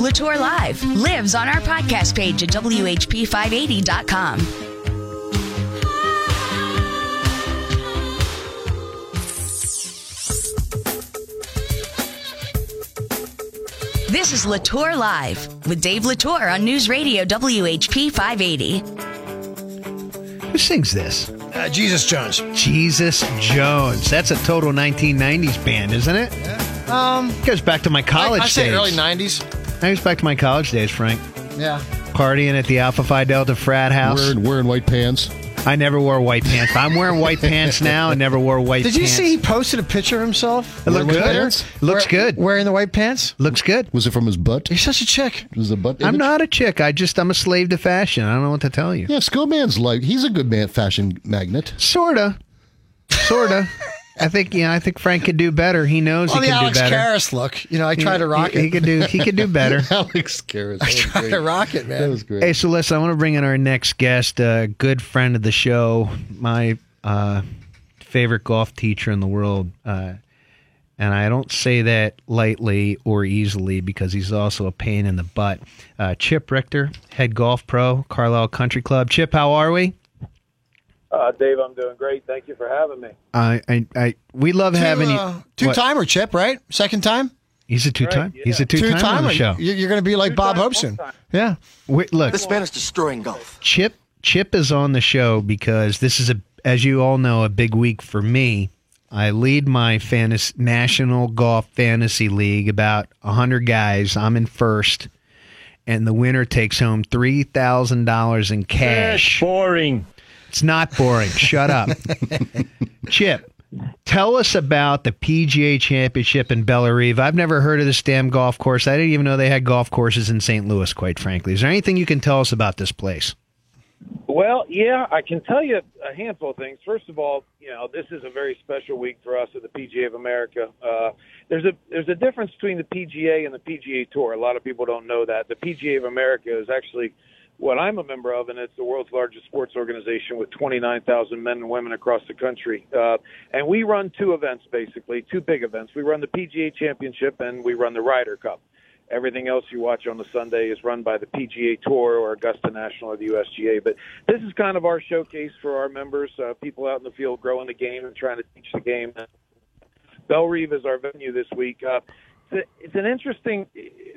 Speaker 1: LaTorre Live lives on our podcast page at WHP580.com. This is LaTorre Live with Dave LaTorre on News Radio WHP 580.
Speaker 2: Who sings this?
Speaker 4: Uh, Jesus Jones.
Speaker 2: Jesus Jones. That's a total 1990s band, isn't it? Yeah.
Speaker 4: Um,
Speaker 2: Goes back to my college
Speaker 4: I, I say
Speaker 2: days.
Speaker 4: early '90s.
Speaker 2: Goes back to my college days, Frank.
Speaker 4: Yeah.
Speaker 2: Partying at the Alpha Phi Delta frat house.
Speaker 3: Wearing, wearing white pants.
Speaker 2: I never wore white pants. I'm wearing white pants now. I never wore white pants.
Speaker 4: Did
Speaker 2: pants.
Speaker 4: you see he posted a picture of himself?
Speaker 2: It looked good.
Speaker 4: Twitter?
Speaker 2: Looks
Speaker 4: Wear-
Speaker 2: good.
Speaker 4: Wearing the white pants?
Speaker 2: Looks good.
Speaker 3: Was it from his butt?
Speaker 4: You're such a chick.
Speaker 3: Was it a butt?
Speaker 2: I'm
Speaker 3: image?
Speaker 2: not a chick. I just I'm a slave to fashion. I don't know what to tell you.
Speaker 3: Yeah, Skillman's like he's a good man, fashion magnet.
Speaker 2: Sorta, sorta. I think yeah. I think Frank could do better. He knows
Speaker 4: Well,
Speaker 2: he
Speaker 4: the
Speaker 2: can
Speaker 4: Alex
Speaker 2: do better.
Speaker 4: Karras look. You know, I try to rock
Speaker 2: he,
Speaker 4: it.
Speaker 2: He could do. He could do better.
Speaker 3: Alex Karras.
Speaker 4: I try to rock it, man.
Speaker 3: That was great.
Speaker 2: Hey, so listen, I want to bring in our next guest, a good friend of the show, my uh, favorite golf teacher in the world. Uh, and I don't say that lightly or easily because he's also a pain in the butt. Uh, Chip Richter, head golf pro, Carlisle Country Club. Chip, how are we?
Speaker 7: Uh, Dave, I'm doing great. Thank you for having me.
Speaker 2: I, I, I we love having
Speaker 4: Two,
Speaker 2: you.
Speaker 4: uh, two
Speaker 2: What?
Speaker 4: timer, Chip, right? Second time?
Speaker 2: He's a two time.
Speaker 7: Right,
Speaker 2: He's a two
Speaker 4: Two
Speaker 2: time on the
Speaker 4: timer.
Speaker 2: show.
Speaker 4: You're going to be like Bob
Speaker 7: Two-time,
Speaker 4: Hopeson. Yeah.
Speaker 2: Wait, look,
Speaker 5: This man is destroying golf.
Speaker 2: Chip Chip is on the show because this is a as you all know a big week for me. I lead my fantasy, National Golf Fantasy League about 100 guys. I'm in first and the winner takes home $3,000 in cash.
Speaker 8: boring.
Speaker 2: It's not boring. Shut up. Chip, tell us about the PGA Championship in Bellerive. I've never heard of this damn golf course. I didn't even know they had golf courses in St. Louis, quite frankly. Is there anything you can tell us about this place?
Speaker 7: Well, yeah, I can tell you a handful of things. First of all, you know, this is a very special week for us at the PGA of America. Uh, there's a there's a difference between the PGA and the PGA Tour. A lot of people don't know that. The PGA of America is actually what I'm a member of, and it's the world's largest sports organization with 29,000 men and women across the country. Uh, and we run two events, basically, two big events. We run the PGA Championship and we run the Ryder Cup. Everything else you watch on the Sunday is run by the PGA Tour or Augusta National or the USGA. But this is kind of our showcase for our members, uh, people out in the field growing the game and trying to teach the game. Bellerive is our venue this week. Uh, it's, a, it's an interesting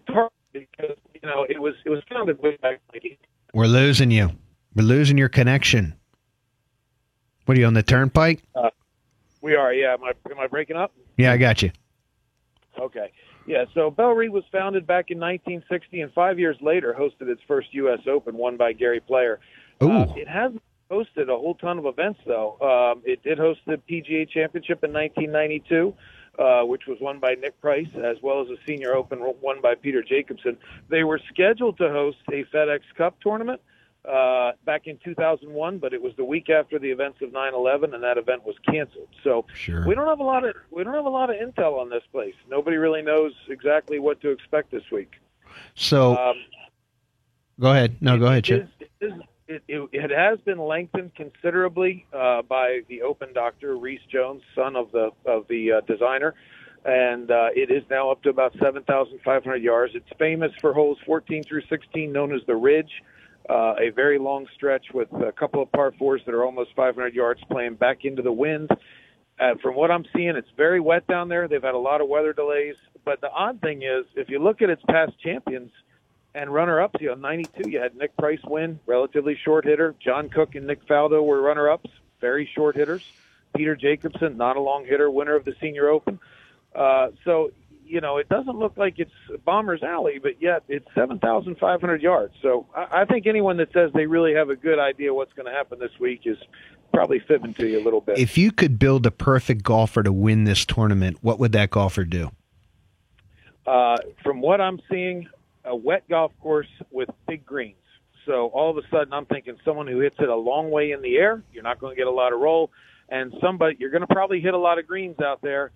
Speaker 7: hard because you know it was it was founded way back like
Speaker 2: We're losing you. We're losing your connection. What are you on the turnpike?
Speaker 7: we are. Yeah, am I am I breaking up?
Speaker 2: Yeah, I got you.
Speaker 7: Okay. Yeah, so Bellerive was founded back in 1960 and five years later hosted its first U.S. Open, won by Gary Player. Uh, it hasn't hosted a whole ton of events, though. Um, it did host the PGA Championship in 1992, uh, which was won by Nick Price, as well as a Senior Open won by Peter Jacobsen. They were scheduled to host a FedEx Cup tournament uh, back in 2001, but it was the week after the events of 9/11, and that event was canceled. So
Speaker 2: Sure.
Speaker 7: we don't have a lot of we don't have a lot of intel on this place. Nobody really knows exactly what to expect this week.
Speaker 2: So
Speaker 7: Um,
Speaker 2: go ahead. No, go ahead, Chip.
Speaker 7: is- is, it, it, it has been lengthened considerably uh, by the Open doctor Rees Jones, son of the of the uh, designer, and uh, it is now up to about 7,500 yards. It's famous for holes 14 through 16, known as the Ridge. Uh, a very long stretch with a couple of par fours that are almost 500 yards playing back into the wind. Uh, from what I'm seeing, it's very wet down there. They've had a lot of weather delays. But the odd thing is, if you look at its past champions and runner-ups, you know, 92, you had Nick Price win, relatively short hitter. John Cook and Nick Faldo were runner-ups, very short hitters. Peter Jacobsen, not a long hitter, winner of the Senior Open. Uh, so, you know, it doesn't look like it's Bomber's Alley, but yet it's 7,500 yards. So I, I think anyone that says they really have a good idea what's going to happen this week is probably fibbing to you a little bit.
Speaker 2: If you could build a perfect golfer to win this tournament, what would that golfer do?
Speaker 7: Uh, from what I'm seeing, a wet golf course with big greens. So all of a sudden, I'm thinking someone who hits it a long way in the air. You're not going to get a lot of roll, and somebody you're going to probably hit a lot of greens out there.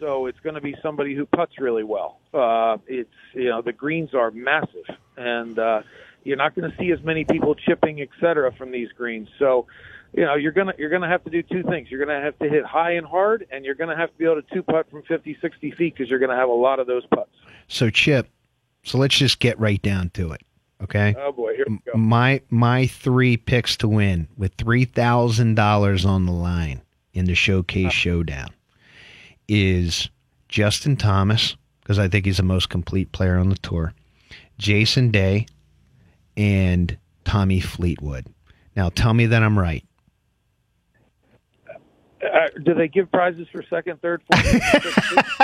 Speaker 7: So it's going to be somebody who puts really well. Uh, it's you know the greens are massive, and uh, you're not going to see as many people chipping, et cetera, from these greens. So you know you're gonna you're gonna have to do two things. You're gonna have to hit high and hard, and you're gonna have to be able to two putt from 50, 60 feet because you're gonna have a lot of those putts.
Speaker 2: So Chip, so let's just get right down to it. Okay.
Speaker 7: Oh boy, here we go.
Speaker 2: My my three picks to win with three thousand dollars on the line in the showcase showdown is Justin Thomas because I think he's the most complete player on the tour. Jason Day and Tommy Fleetwood. Now tell me that I'm right.
Speaker 7: Uh, do they give prizes for second, third, fourth?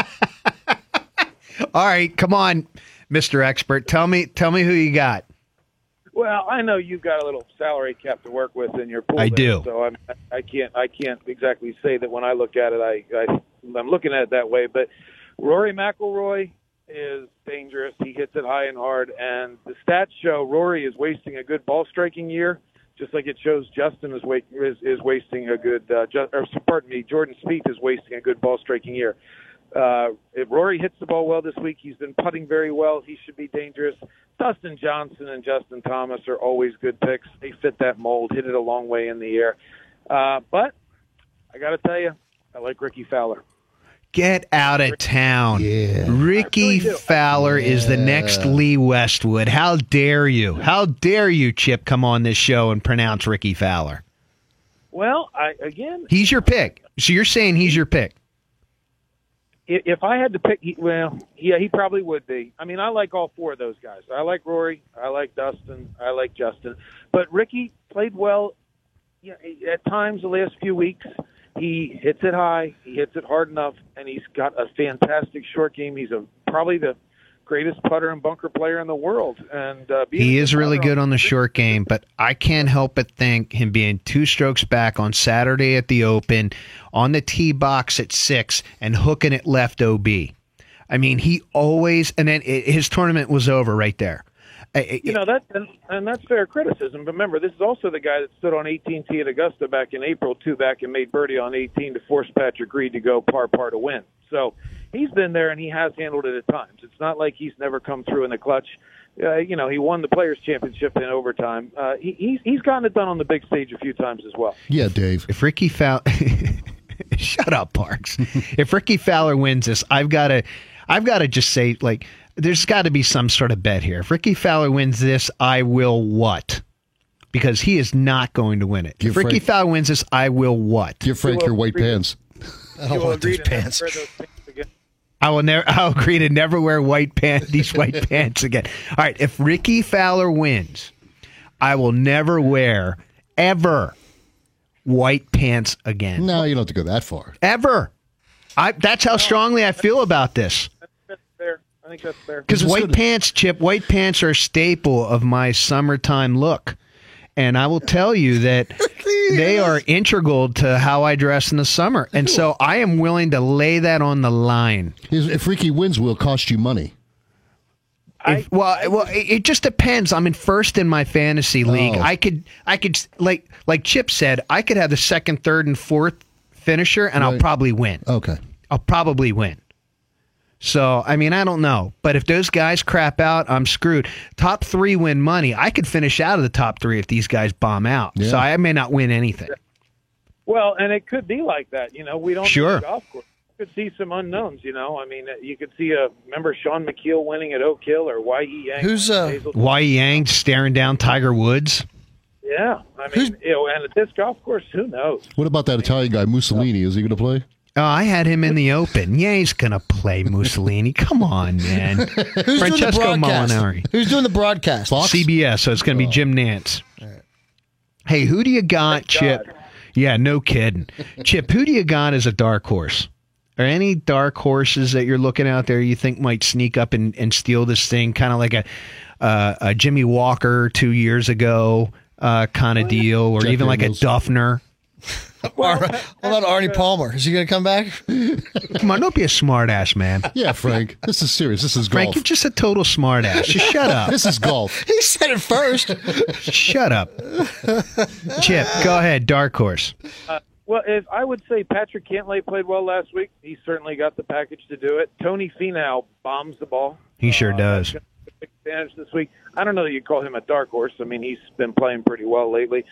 Speaker 2: All right, come on, Mr. Expert. Tell me tell me who you got.
Speaker 7: Well, I know you've got a little salary cap to work with in your pool.
Speaker 2: I do.
Speaker 7: So I'm, I can't I can't exactly say that when I look at it, I, I I'm looking at it that way. But Rory McIlroy is dangerous. He hits it high and hard, and the stats show Rory is wasting a good ball striking year, just like it shows Justin is wa- is, is wasting a good. Uh, ju- or pardon me, Jordan Spieth is wasting a good ball striking year. Uh, if Rory hits the ball well this week, he's been putting very well. He should be dangerous. Dustin Johnson and Justin Thomas are always good picks. They fit that mold, hit it a long way in the air. Uh, but I got to tell you, I like Rickie Fowler.
Speaker 2: Get out of town.
Speaker 3: Yeah.
Speaker 7: Rickie really do.
Speaker 2: Fowler is the next Lee Westwood. How dare you? How dare you, Chip, come on this show and pronounce Rickie Fowler?
Speaker 7: Well, I again,
Speaker 2: He's your pick. So you're saying he's your pick.
Speaker 7: If I had to pick, well, yeah, he probably would be. I mean, I like all four of those guys. I like Rory, I like Dustin, I like Justin, but Rickie played well. Yeah, at times the last few weeks, he hits it high, he hits it hard enough, and he's got a fantastic short game. He's a probably the greatest putter and bunker player in the world, and uh,
Speaker 2: He is really good on the short game, but I can't help but think him being two strokes back on Saturday at the Open, on the tee box at six, and hooking it left OB. I mean, he always, and then it, his tournament was over right there.
Speaker 7: You know that, and, and that's fair criticism. But remember, this is also the guy that stood on 18T at Augusta back in April, two back, and made birdie on 18 to force Patrick Reed to go par par to win. So he's been there and he has handled it at times. It's not like he's never come through in the clutch. Uh, you know, he won the Players Championship in overtime. Uh, he, he's he's gotten it done on the big stage a few times as well.
Speaker 3: Yeah, Dave.
Speaker 2: if Rickie Fowler, shut up, Parks. if Rickie Fowler wins this, I've got to, I've got to just say, like, there's got to be some sort of bet here. If Rickie Fowler wins this, I will what? Because he is not going to win it.
Speaker 3: Give
Speaker 2: if Rickie
Speaker 3: Frank-
Speaker 2: Fowler wins this, I will what?
Speaker 3: Give Frank your white pants.
Speaker 4: I don't want those
Speaker 7: agree to never
Speaker 4: pants.
Speaker 7: those pants again.
Speaker 2: I will never. I'll agree to never wear white pants. These white pants again. All right. If Rickie Fowler wins, I will never wear ever white pants again.
Speaker 3: No, you don't have to go that far.
Speaker 2: Ever. I. That's how strongly I feel about this.
Speaker 7: That's fair. I think that's fair.
Speaker 2: Because white
Speaker 3: sort
Speaker 2: pants, Chip, white pants are a staple of my summertime look. And I will tell you that they are integral to how I dress in the summer. And so I am willing to lay that on the line.
Speaker 3: If if Rickie wins, will cost you money.
Speaker 2: If, well, well, it, it just depends. I'm in first in my fantasy oh. league.
Speaker 3: Oh.
Speaker 2: I could, I could, like, like Chip said, I could have the second, third, and fourth finisher, and I'll probably win.
Speaker 3: Okay.
Speaker 2: I'll probably win. So, I mean, I don't know. But if those guys crap out, I'm screwed. Top three win money. I could finish out of the top three if these guys bomb out.
Speaker 3: Yeah.
Speaker 2: So I may not win anything.
Speaker 7: Well, and it could be like that. You know, we don't know
Speaker 2: Sure.
Speaker 7: the golf course. You could see some unknowns. You know, I mean, you could see a remember Shaun Micheel winning at Oak Hill or Y.E. Yang.
Speaker 4: Who's, uh,
Speaker 7: Hazel-
Speaker 2: Why Yang staring down Tiger Woods?
Speaker 7: Yeah, I
Speaker 4: Who's-
Speaker 7: mean, you know, and at this golf course, who knows?
Speaker 3: What about that Italian guy, Mussolini? Is he going to play?
Speaker 2: Oh, I had him in the open. Yeah, he's gonna play Mussolini. Come on, man.
Speaker 4: Who's doing the
Speaker 2: Francesco
Speaker 4: broadcast?
Speaker 2: Molinari.
Speaker 4: Who's doing the broadcast?
Speaker 3: Fox?
Speaker 2: CBS, so it's going to be Jim Nantz. Hey, who do you got, Chip? Yeah, no kidding. Chip, who do you got as a dark horse? Are any dark horses that you're looking out there you think might sneak up and, and steal this thing? Kind of like a, uh, a Jimmy Walker two years ago uh, kind of deal, or
Speaker 3: Jeff
Speaker 2: even like a
Speaker 3: Daniels.
Speaker 2: Dufner.
Speaker 4: Ar- what about Arnie Palmer? Is he going to come back?
Speaker 2: Come on, don't be a smart ass, man.
Speaker 3: Yeah, Frank. This is serious. This is golf.
Speaker 2: Frank, you're just a total smart ass. Just shut up.
Speaker 3: This is golf.
Speaker 4: He said it first.
Speaker 2: Shut up. Chip, go ahead. Dark horse.
Speaker 7: Well, if I would say Patrick Cantlay played well last week, he certainly got the package to do it. Tony Finau bombs the ball.
Speaker 2: He sure
Speaker 7: Uh,
Speaker 2: does.
Speaker 7: that's gonna be a big advantage this week. I don't know that you'd call him a dark horse. I mean, he's been playing pretty well lately.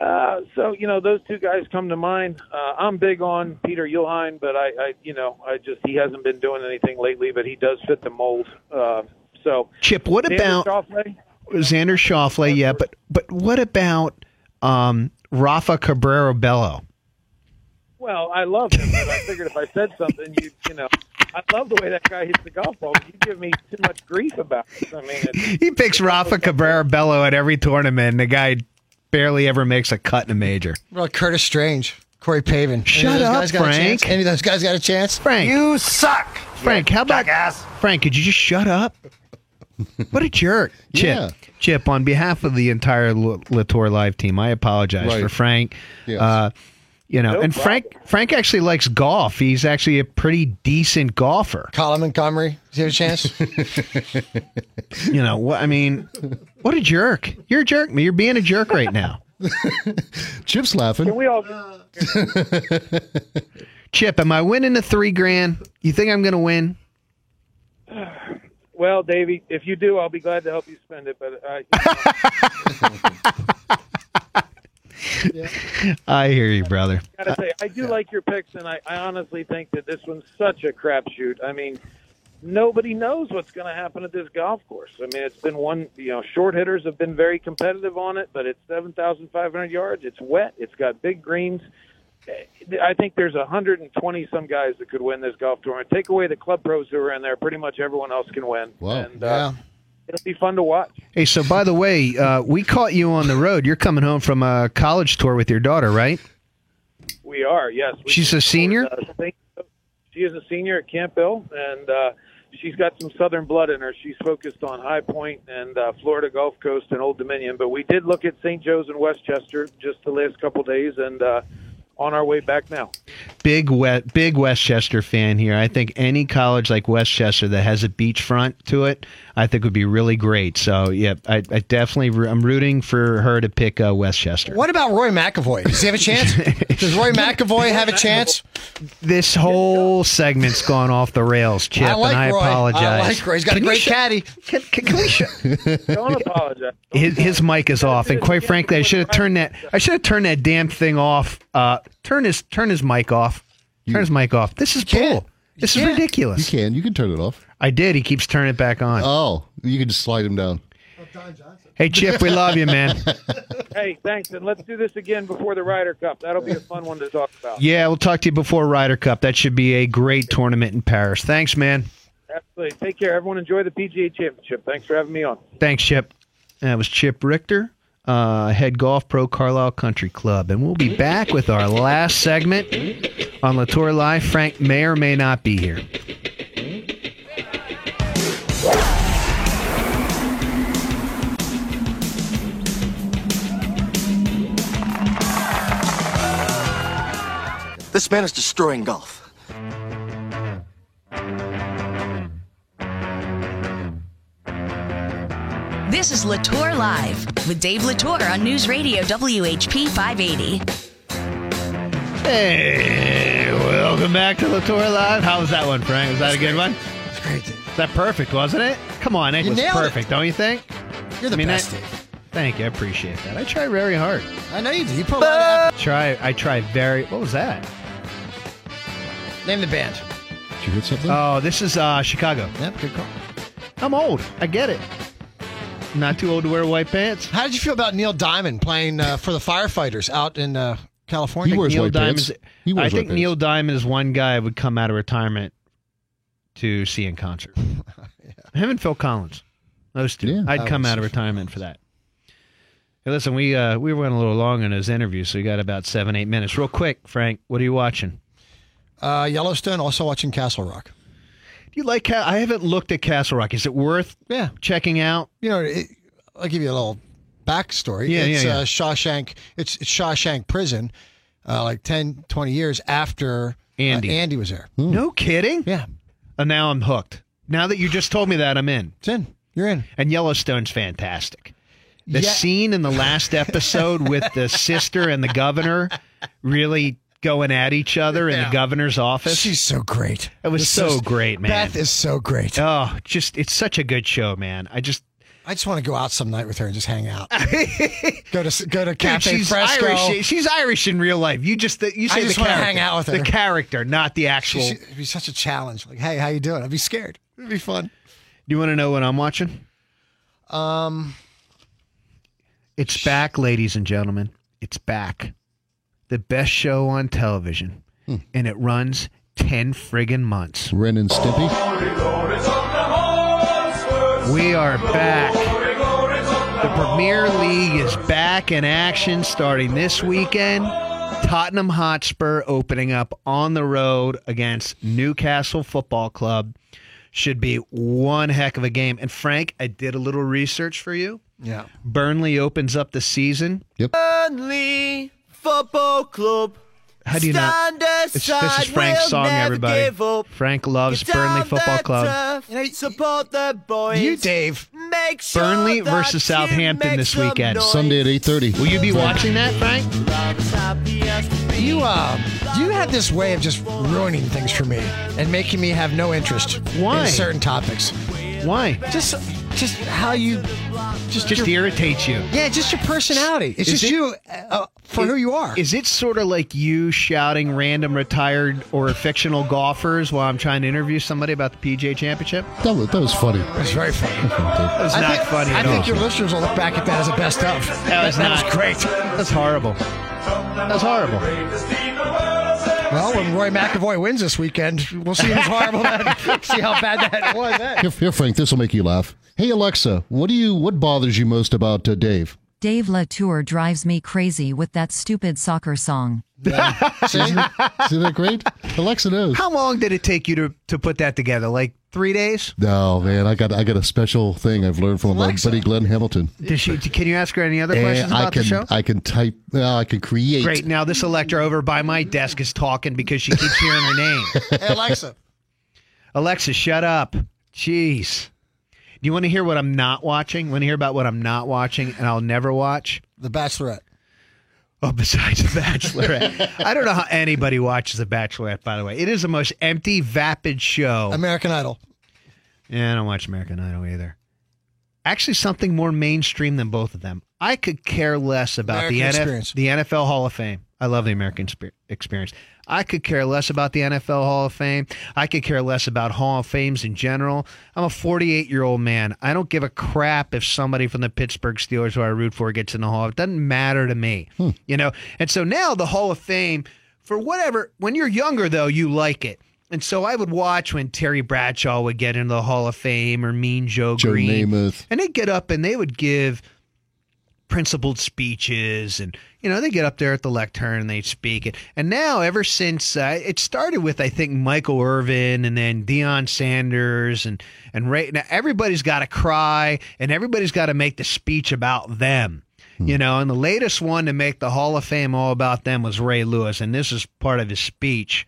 Speaker 7: Uh, so you know, those two guys come to mind. Uh, I'm big on Peter Uihlein, but I, I, you know, I just he hasn't been doing anything lately, but he does fit the mold. Uh, so
Speaker 2: Chip, what
Speaker 7: Xander
Speaker 2: about
Speaker 7: Schauffele?
Speaker 2: Xander Schauffele? Yeah, but but what about um, Rafa Cabrera Bello?
Speaker 7: Well, I love him, but I figured if I said something, you you know, I love the way that guy hits the golf ball. But you give me too much grief about it. I mean, it's,
Speaker 2: He picks Rafa Cabrera Bello at every tournament, and the guy barely ever makes a cut in a major.
Speaker 4: What about Curtis Strange, Corey Pavin?
Speaker 2: Shut up, Frank.
Speaker 4: Any of those guys got a chance?
Speaker 2: Frank,
Speaker 5: You suck.
Speaker 2: Frank, how about
Speaker 5: jackass.
Speaker 2: Frank? Could you just shut up? What a jerk. Chip.
Speaker 3: Yeah.
Speaker 2: Chip, on behalf of the entire LaTorre Live team, I apologize
Speaker 3: Right.
Speaker 2: for Frank.
Speaker 3: Yes.
Speaker 2: Uh, you know,
Speaker 7: No
Speaker 2: and Frank Frank actually likes golf. He's actually a pretty decent golfer.
Speaker 4: Colin Montgomerie, does he have a chance?
Speaker 2: You know, what I mean, what a jerk. You're a jerk. You're being a jerk right now.
Speaker 3: Chip's laughing.
Speaker 7: Can we all?
Speaker 2: Chip, am I winning the three grand? You think I'm going to win?
Speaker 7: Well, Davey, if you do, I'll be glad to help you spend it. But uh,
Speaker 2: I hear you, brother.
Speaker 7: I gotta say, I do like your picks, and I, I honestly think that this one's such a crapshoot. I mean, nobody knows what's going to happen at this golf course. I mean, it's been one. You know, short hitters have been very competitive on it, but it's seven thousand five hundred yards. It's wet. It's got big greens. I think there's 120 some guys that could win this golf tournament. Take away the club pros who are in there, pretty much everyone else can win.
Speaker 3: Wow.
Speaker 7: And uh, it'll be fun to watch.
Speaker 2: Hey, so by the way, uh, we caught you on the road. You're coming home from a college tour with your daughter, right?
Speaker 7: We are, yes. We
Speaker 2: She's a senior?
Speaker 7: Uh, she is a senior at Camp Hill, and uh, she's got some Southern blood in her. She's focused on High Point and uh, Florida Gulf Coast and Old Dominion. But we did look at St. Joe's and West Chester just the last couple days, and uh, on our way back now.
Speaker 2: Big wet, big West Chester fan here. I think any college like West Chester that has a beachfront to it, I think would be really great. So, yeah, I, I definitely I'm rooting for her to pick uh, West Chester.
Speaker 4: what about Roy McAvoy? Does he have a chance? Does Roy McAvoy have a chance?
Speaker 2: This whole segment's gone off the rails, Chip,
Speaker 4: I like
Speaker 2: and I
Speaker 4: Roy.
Speaker 2: apologize.
Speaker 4: I like Roy. He's got
Speaker 2: Can
Speaker 4: a great
Speaker 2: sh-
Speaker 4: caddy.
Speaker 2: Can, can, can we sh-
Speaker 7: Don't apologize.
Speaker 2: his, his mic is off, and quite frankly, I should have turned that. I should have turned that damn thing off. Uh, turn his turn his mic off. Turn his mic off. This is
Speaker 4: can't.
Speaker 2: bull. This is
Speaker 4: can't.
Speaker 3: You can. You can turn it off.
Speaker 2: I did. He keeps turning it back on.
Speaker 3: Oh, you can just slide him down.
Speaker 2: Oh, hey, Chip, we love you, man.
Speaker 7: Hey, thanks, and let's do this again before the Ryder Cup. That'll be a fun one to talk about.
Speaker 2: Yeah, we'll talk to you before Ryder Cup. That should be a great tournament in Paris. Thanks, man.
Speaker 7: Absolutely. Take care. Everyone enjoy the PGA Championship. Thanks for having me on.
Speaker 2: Thanks, Chip. That was Chip Richter, uh, head golf pro Carlisle Country Club. And we'll be back with our last segment on LaTorre Live. Frank may or may not be here.
Speaker 8: This man is destroying golf.
Speaker 1: This is LaTorre Live with Dave LaTorre on News Radio WHP 580.
Speaker 2: Hey, welcome back to LaTorre Live. How was that one, Frank? Was that a good one?
Speaker 4: It's great.
Speaker 2: Was that perfect, wasn't it? Come on, it
Speaker 4: You
Speaker 2: was
Speaker 4: nailed it.
Speaker 2: perfect, don't you think?
Speaker 4: You're the
Speaker 2: I mean,
Speaker 4: best,
Speaker 2: that-
Speaker 4: Dave.
Speaker 2: Thank you. I appreciate that. I try very hard.
Speaker 4: I know you do. You put a lot of
Speaker 2: Try. I try very. What was that?
Speaker 4: Name the band.
Speaker 3: Did you hit something?
Speaker 2: Oh, this is uh, Chicago.
Speaker 4: Yep, good call.
Speaker 2: I'm old. I get it. Not too old to wear white pants.
Speaker 4: How did you feel about Neil Diamond playing uh, for the firefighters out in uh, California?
Speaker 3: He wears
Speaker 2: Neil
Speaker 3: white
Speaker 2: Diamond's.
Speaker 3: pants. He wears
Speaker 2: I think
Speaker 3: white
Speaker 2: Neil
Speaker 3: pants.
Speaker 2: Diamond is one guy I would come out of retirement to see in concert. Him and Phil Collins, those two.
Speaker 3: Yeah.
Speaker 2: I'd
Speaker 4: That
Speaker 2: come out of retirement for that. Hey, listen, we uh, we went a little long in his interview, so we got about seven, eight minutes. Real quick, Frank, what are you watching?
Speaker 4: Uh, Yellowstone, also watching Castle Rock.
Speaker 2: Do you like? I haven't looked at Castle Rock. Is it worth
Speaker 4: Yeah.
Speaker 2: checking out?
Speaker 4: You know, it, I'll give you a little backstory.
Speaker 2: Yeah,
Speaker 4: it's
Speaker 2: yeah, yeah.
Speaker 4: Uh, Shawshank. It's, it's Shawshank Prison, uh, like 10, 20 years after uh,
Speaker 2: Andy.
Speaker 4: Andy was there.
Speaker 2: No kidding.
Speaker 4: Yeah,
Speaker 2: And now I'm hooked. Now that you just told me that, I'm in.
Speaker 4: it's in. You're in.
Speaker 2: And Yellowstone's fantastic. The
Speaker 4: Yeah.
Speaker 2: scene in the last episode with the sister and the governor really going at each other in
Speaker 4: Yeah.
Speaker 2: the governor's office.
Speaker 4: She's so great.
Speaker 2: it was so great, man.
Speaker 4: Beth is so great.
Speaker 2: oh, just it's such a good show, man. I just
Speaker 4: I just want to go out some night with her and just hang out. go to go to
Speaker 2: Dude,
Speaker 4: Cafe
Speaker 2: she's
Speaker 4: Fresco.
Speaker 2: Irish. She's Irish in real life. You just you say
Speaker 4: I just
Speaker 2: the
Speaker 4: wanna
Speaker 2: character,
Speaker 4: hang out with her.
Speaker 2: The character, not the actual.
Speaker 4: She- It'd be such a challenge. Like, hey, how you doing? I'd be scared. It'd be fun.
Speaker 2: Do you want to know what I'm watching?
Speaker 4: Um,
Speaker 2: It's back, ladies and gentlemen. It's back. The best show on television. Hmm. And it runs 10 friggin' months.
Speaker 3: Ren and Stimpy.
Speaker 2: We are back. The Premier League is back in action starting this weekend. Tottenham Hotspur opening up on the road against Newcastle Football Club. should be one heck of a game. And Frank, I did a little research for you.
Speaker 4: Yeah.
Speaker 2: Burnley opens up the season. Yep.
Speaker 8: Burnley Football Club.
Speaker 2: How do you not?
Speaker 8: Stand
Speaker 2: It's, this is
Speaker 8: aside,
Speaker 2: Frank's
Speaker 8: we'll
Speaker 2: song, everybody. Frank loves Burnley Football
Speaker 8: that
Speaker 2: Club.
Speaker 8: turf, Support the boys.
Speaker 4: You, Dave.
Speaker 8: Make sure
Speaker 2: Burnley versus Southampton this weekend.
Speaker 8: noise.
Speaker 3: Sunday at 8.30.
Speaker 2: Will you be watching that, Frank?
Speaker 8: I'm as happy as can be.
Speaker 4: You uh, you have this way of just ruining things for me and making me have no interest
Speaker 2: Why?
Speaker 4: in certain topics.
Speaker 2: Why?
Speaker 4: Just, just how you, just,
Speaker 2: Just
Speaker 4: your,
Speaker 2: irritates you.
Speaker 4: yeah, just your personality. It's
Speaker 2: Is
Speaker 4: just
Speaker 2: it-
Speaker 4: you uh, for who you are.
Speaker 2: Is it sort of like you shouting random retired or fictional golfers while I'm trying to interview somebody about the PGA Championship?
Speaker 3: That was, that was funny.
Speaker 4: It's very funny.
Speaker 2: That's
Speaker 4: I
Speaker 2: not
Speaker 4: think,
Speaker 2: funny
Speaker 4: I
Speaker 2: at
Speaker 4: think your listeners will look back at that as a best of.
Speaker 2: That was
Speaker 4: that
Speaker 2: not
Speaker 4: was great.
Speaker 2: That's horrible. That's horrible.
Speaker 4: Well, when Roy McAvoy wins this weekend, we'll see how horrible that. See how bad that was. Then.
Speaker 3: Here, here Frank, this will make you laugh. Hey, Alexa, what do you what bothers you most about uh, Dave?
Speaker 9: Dave LaTorre drives me crazy with that stupid soccer song.
Speaker 3: Isn't that great? Alexa knows.
Speaker 2: How long did it take you to, to put that together? Like three days?
Speaker 3: No, man, I got I got a special thing I've learned from my buddy Glenn Hamilton.
Speaker 2: Does she, can you ask her any other questions
Speaker 3: And I
Speaker 2: about
Speaker 3: can
Speaker 2: the show?
Speaker 3: I can type. Uh, I can create.
Speaker 2: Great. Now this Electra over by my desk is talking because she keeps hearing her name.
Speaker 4: Hey, Alexa.
Speaker 2: Alexa, shut up. Jeez. Do you want to hear what I'm not watching? Want to hear about what I'm not watching and I'll never watch?
Speaker 4: The Bachelorette.
Speaker 2: Oh, besides The Bachelorette. I don't know how anybody watches The Bachelorette, by the way. It is the most empty, vapid show.
Speaker 4: American Idol.
Speaker 2: Yeah, I don't watch American Idol either. Actually, something more mainstream than both of them. I could care less about the, NF-
Speaker 4: Experience.
Speaker 2: the NFL Hall of Fame. I love the American Spe- Experience. I could care less about the NFL Hall of Fame. I could care less about Hall of Fames in general. I'm a 48 year old man. I don't give a crap if somebody from the Pittsburgh Steelers, who I root for, gets in the Hall. It doesn't matter to me, hmm. you know. And so now the Hall of Fame, for whatever. When you're younger, though, you like it. And so I would watch when Terry Bradshaw would get into the Hall of Fame or Mean Joe,
Speaker 3: Joe
Speaker 2: Greene.
Speaker 3: Namath.
Speaker 2: And they'd get up and they would give principled speeches and you know they get up there at the lectern and they speak it. And now ever since uh, it started with i think michael irvin and then Deion sanders and and Ray, now everybody's got to cry and everybody's got to make the speech about them you know and the latest one to make the hall of fame all about them was ray lewis and this is part of his speech.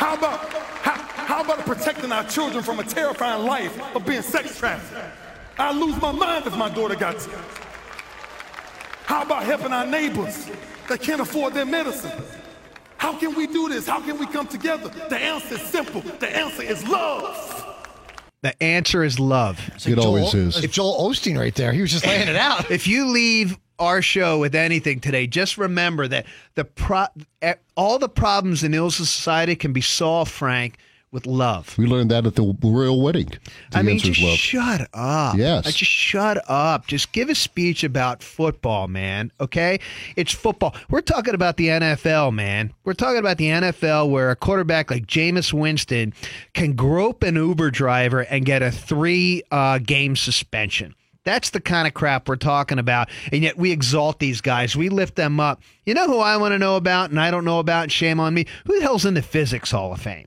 Speaker 10: How about how, how about protecting our children from a terrifying life of being sex trafficked? I lose my mind if my daughter got to. How about helping our neighbors that can't afford their medicine? How can we do this? How can we come together? The answer is simple. The answer is love.
Speaker 2: the answer is love
Speaker 3: It always
Speaker 4: Joel,
Speaker 3: is.
Speaker 4: It's Joel Osteen right there. He was just laying it out.
Speaker 2: if you leave our show with anything today, just remember that the pro- all the problems in ills of society can be solved, Frank, with love.
Speaker 3: We learned that at the royal wedding. The
Speaker 2: I mean, just
Speaker 3: love.
Speaker 2: shut up.
Speaker 3: Yes.
Speaker 2: I just shut up. Just give a speech about football, man. Okay? It's football. We're talking about the NFL, man. We're talking about the NFL where a quarterback like Jameis Winston can grope an Uber driver and get a three uh, game suspension. That's the kind of crap we're talking about. And yet we exalt these guys. We lift them up. You know who I want to know about and I don't know about? Shame on me. Who the hell's in the Physics Hall of Fame?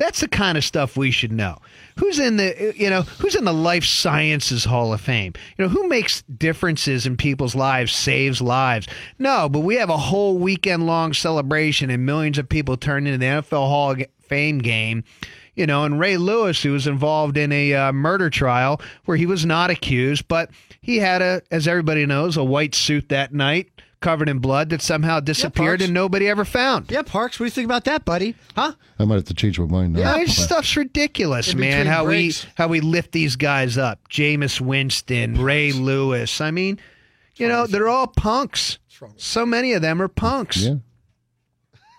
Speaker 2: That's the kind of stuff we should know. Who's in the you know who's in the Life Sciences Hall of Fame? You know who makes differences in people's lives, saves lives. No, but we have a whole weekend long celebration and millions of people turn into the NFL Hall of Fame game. You know, and Ray Lewis, who was involved in a uh, murder trial where he was not accused, but he had a, as everybody knows, a white suit that night covered in blood that somehow disappeared
Speaker 4: Parks.
Speaker 2: and nobody ever found.
Speaker 4: Yeah, Parks. What do you think about that, buddy? Huh?
Speaker 3: I might have to change my mind now.
Speaker 2: Yeah, this stuff's ridiculous,
Speaker 4: In
Speaker 2: man. How
Speaker 4: breaks.
Speaker 2: we how we lift these guys up. Jameis Winston, Ray Lewis. I mean, you know, they're all punks. So many of them are punks.
Speaker 3: Yeah.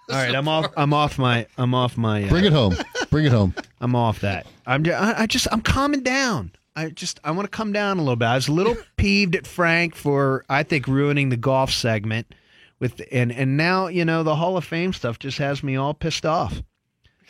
Speaker 2: All right, I'm off. I'm off my. I'm off my. Uh,
Speaker 3: Bring it home. Bring it home.
Speaker 2: I'm off that. I'm. Just, I I just. I'm calming down. I just. I want to come down a little bit. I was a little peeved at Frank for I think ruining the golf segment with and and now you know the Hall of Fame stuff just has me all pissed off.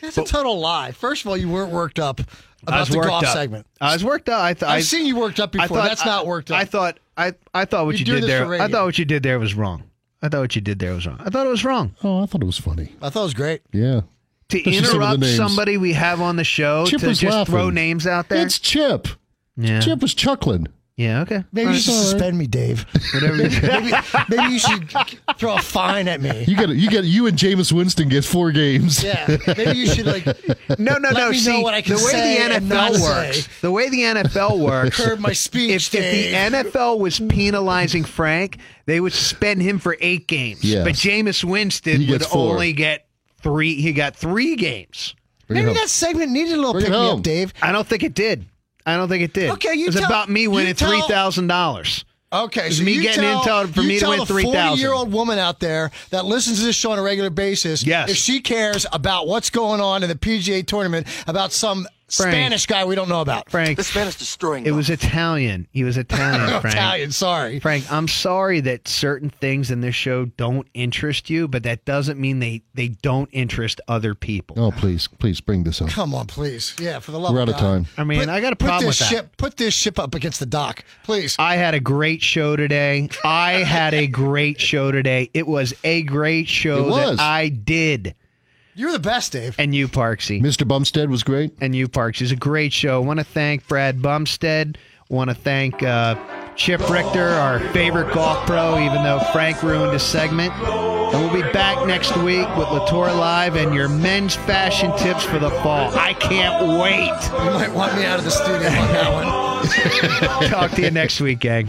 Speaker 4: That's a total lie. First of all, you weren't worked up about the golf
Speaker 2: up.
Speaker 4: segment.
Speaker 2: I was worked up. I th- I,
Speaker 4: I've seen you worked up before.
Speaker 2: thought-
Speaker 4: That's not worked up.
Speaker 2: I thought I I thought what
Speaker 4: You
Speaker 2: you, did there. I thought what you did there was wrong. I thought what you did there was wrong. I thought it was wrong.
Speaker 3: Oh, I thought it was funny.
Speaker 4: I thought it was great.
Speaker 3: Yeah.
Speaker 2: to
Speaker 3: Especially some
Speaker 2: interrupt
Speaker 3: names.
Speaker 2: somebody we have on the show
Speaker 3: Chip
Speaker 2: to just
Speaker 3: laughing.
Speaker 2: throw names out there.
Speaker 3: It's Chip.
Speaker 2: Yeah.
Speaker 3: Chip was chuckling.
Speaker 2: Yeah. Okay.
Speaker 4: Maybe you should suspend me, Dave.
Speaker 2: Whatever. you-
Speaker 4: maybe, maybe you should throw a fine at me.
Speaker 3: You get you get you and Jameis Winston get four games.
Speaker 4: Yeah, maybe you should like
Speaker 2: No, no,
Speaker 4: Let
Speaker 2: no.
Speaker 4: me
Speaker 2: See,
Speaker 4: know what I can
Speaker 2: the way
Speaker 4: say
Speaker 2: the
Speaker 4: and not
Speaker 2: NFL
Speaker 4: say.
Speaker 2: works, the way the NFL works,
Speaker 4: curb my speech.
Speaker 2: if, if the NFL was penalizing Frank, they would suspend him for eight games.
Speaker 3: Yes.
Speaker 2: But Jameis Winston would
Speaker 3: four.
Speaker 2: only get three. He got three games.
Speaker 3: Bring
Speaker 4: maybe that segment needed a little
Speaker 3: Bring
Speaker 4: pick me up, Dave.
Speaker 2: I don't think it did. I don't think it did.
Speaker 4: Okay, you
Speaker 2: it was
Speaker 4: tell-
Speaker 2: about me winning
Speaker 4: tell-
Speaker 2: three thousand dollars.
Speaker 4: Okay,
Speaker 2: It's
Speaker 4: so
Speaker 2: me getting
Speaker 4: tell,
Speaker 2: intel for me to win
Speaker 4: a
Speaker 2: 3,000.
Speaker 4: year old woman out there that listens to this show on a regular basis,
Speaker 2: Yes.
Speaker 4: if she cares about what's going on in the PGA tournament, about some
Speaker 2: Frank.
Speaker 4: Spanish guy we don't know about.
Speaker 2: Frank,
Speaker 8: This man is destroying
Speaker 2: it was Italian. He was Italian. Frank.
Speaker 4: Italian, sorry.
Speaker 2: Frank, I'm sorry that certain things in this show don't interest you, but that doesn't mean they, they don't interest other people.
Speaker 3: Oh, please, please bring this up.
Speaker 4: Come on, please. Yeah, for the love of God.
Speaker 3: We're
Speaker 4: of
Speaker 3: out of time.
Speaker 2: I mean,
Speaker 4: Put-
Speaker 2: I got a
Speaker 4: put
Speaker 2: problem
Speaker 4: this
Speaker 2: with that.
Speaker 4: ship. Put this ship up against the dock, please.
Speaker 2: I had a great show today. I had a great show today. It was a great show
Speaker 3: It was.
Speaker 2: that I did.
Speaker 4: You're the best, Dave.
Speaker 2: And you, Parksy.
Speaker 3: Mr. Bumsted was great.
Speaker 2: and you, Parks. It's a great show. I want to thank Brad Bumsted. want to thank uh, Chip Richter, our favorite golf pro, even though Frank ruined his segment. And we'll be back next week with LaTorre Live and your men's fashion tips for the fall. I can't wait.
Speaker 4: You might want me out of the studio on that one.
Speaker 2: Talk to you next week, gang.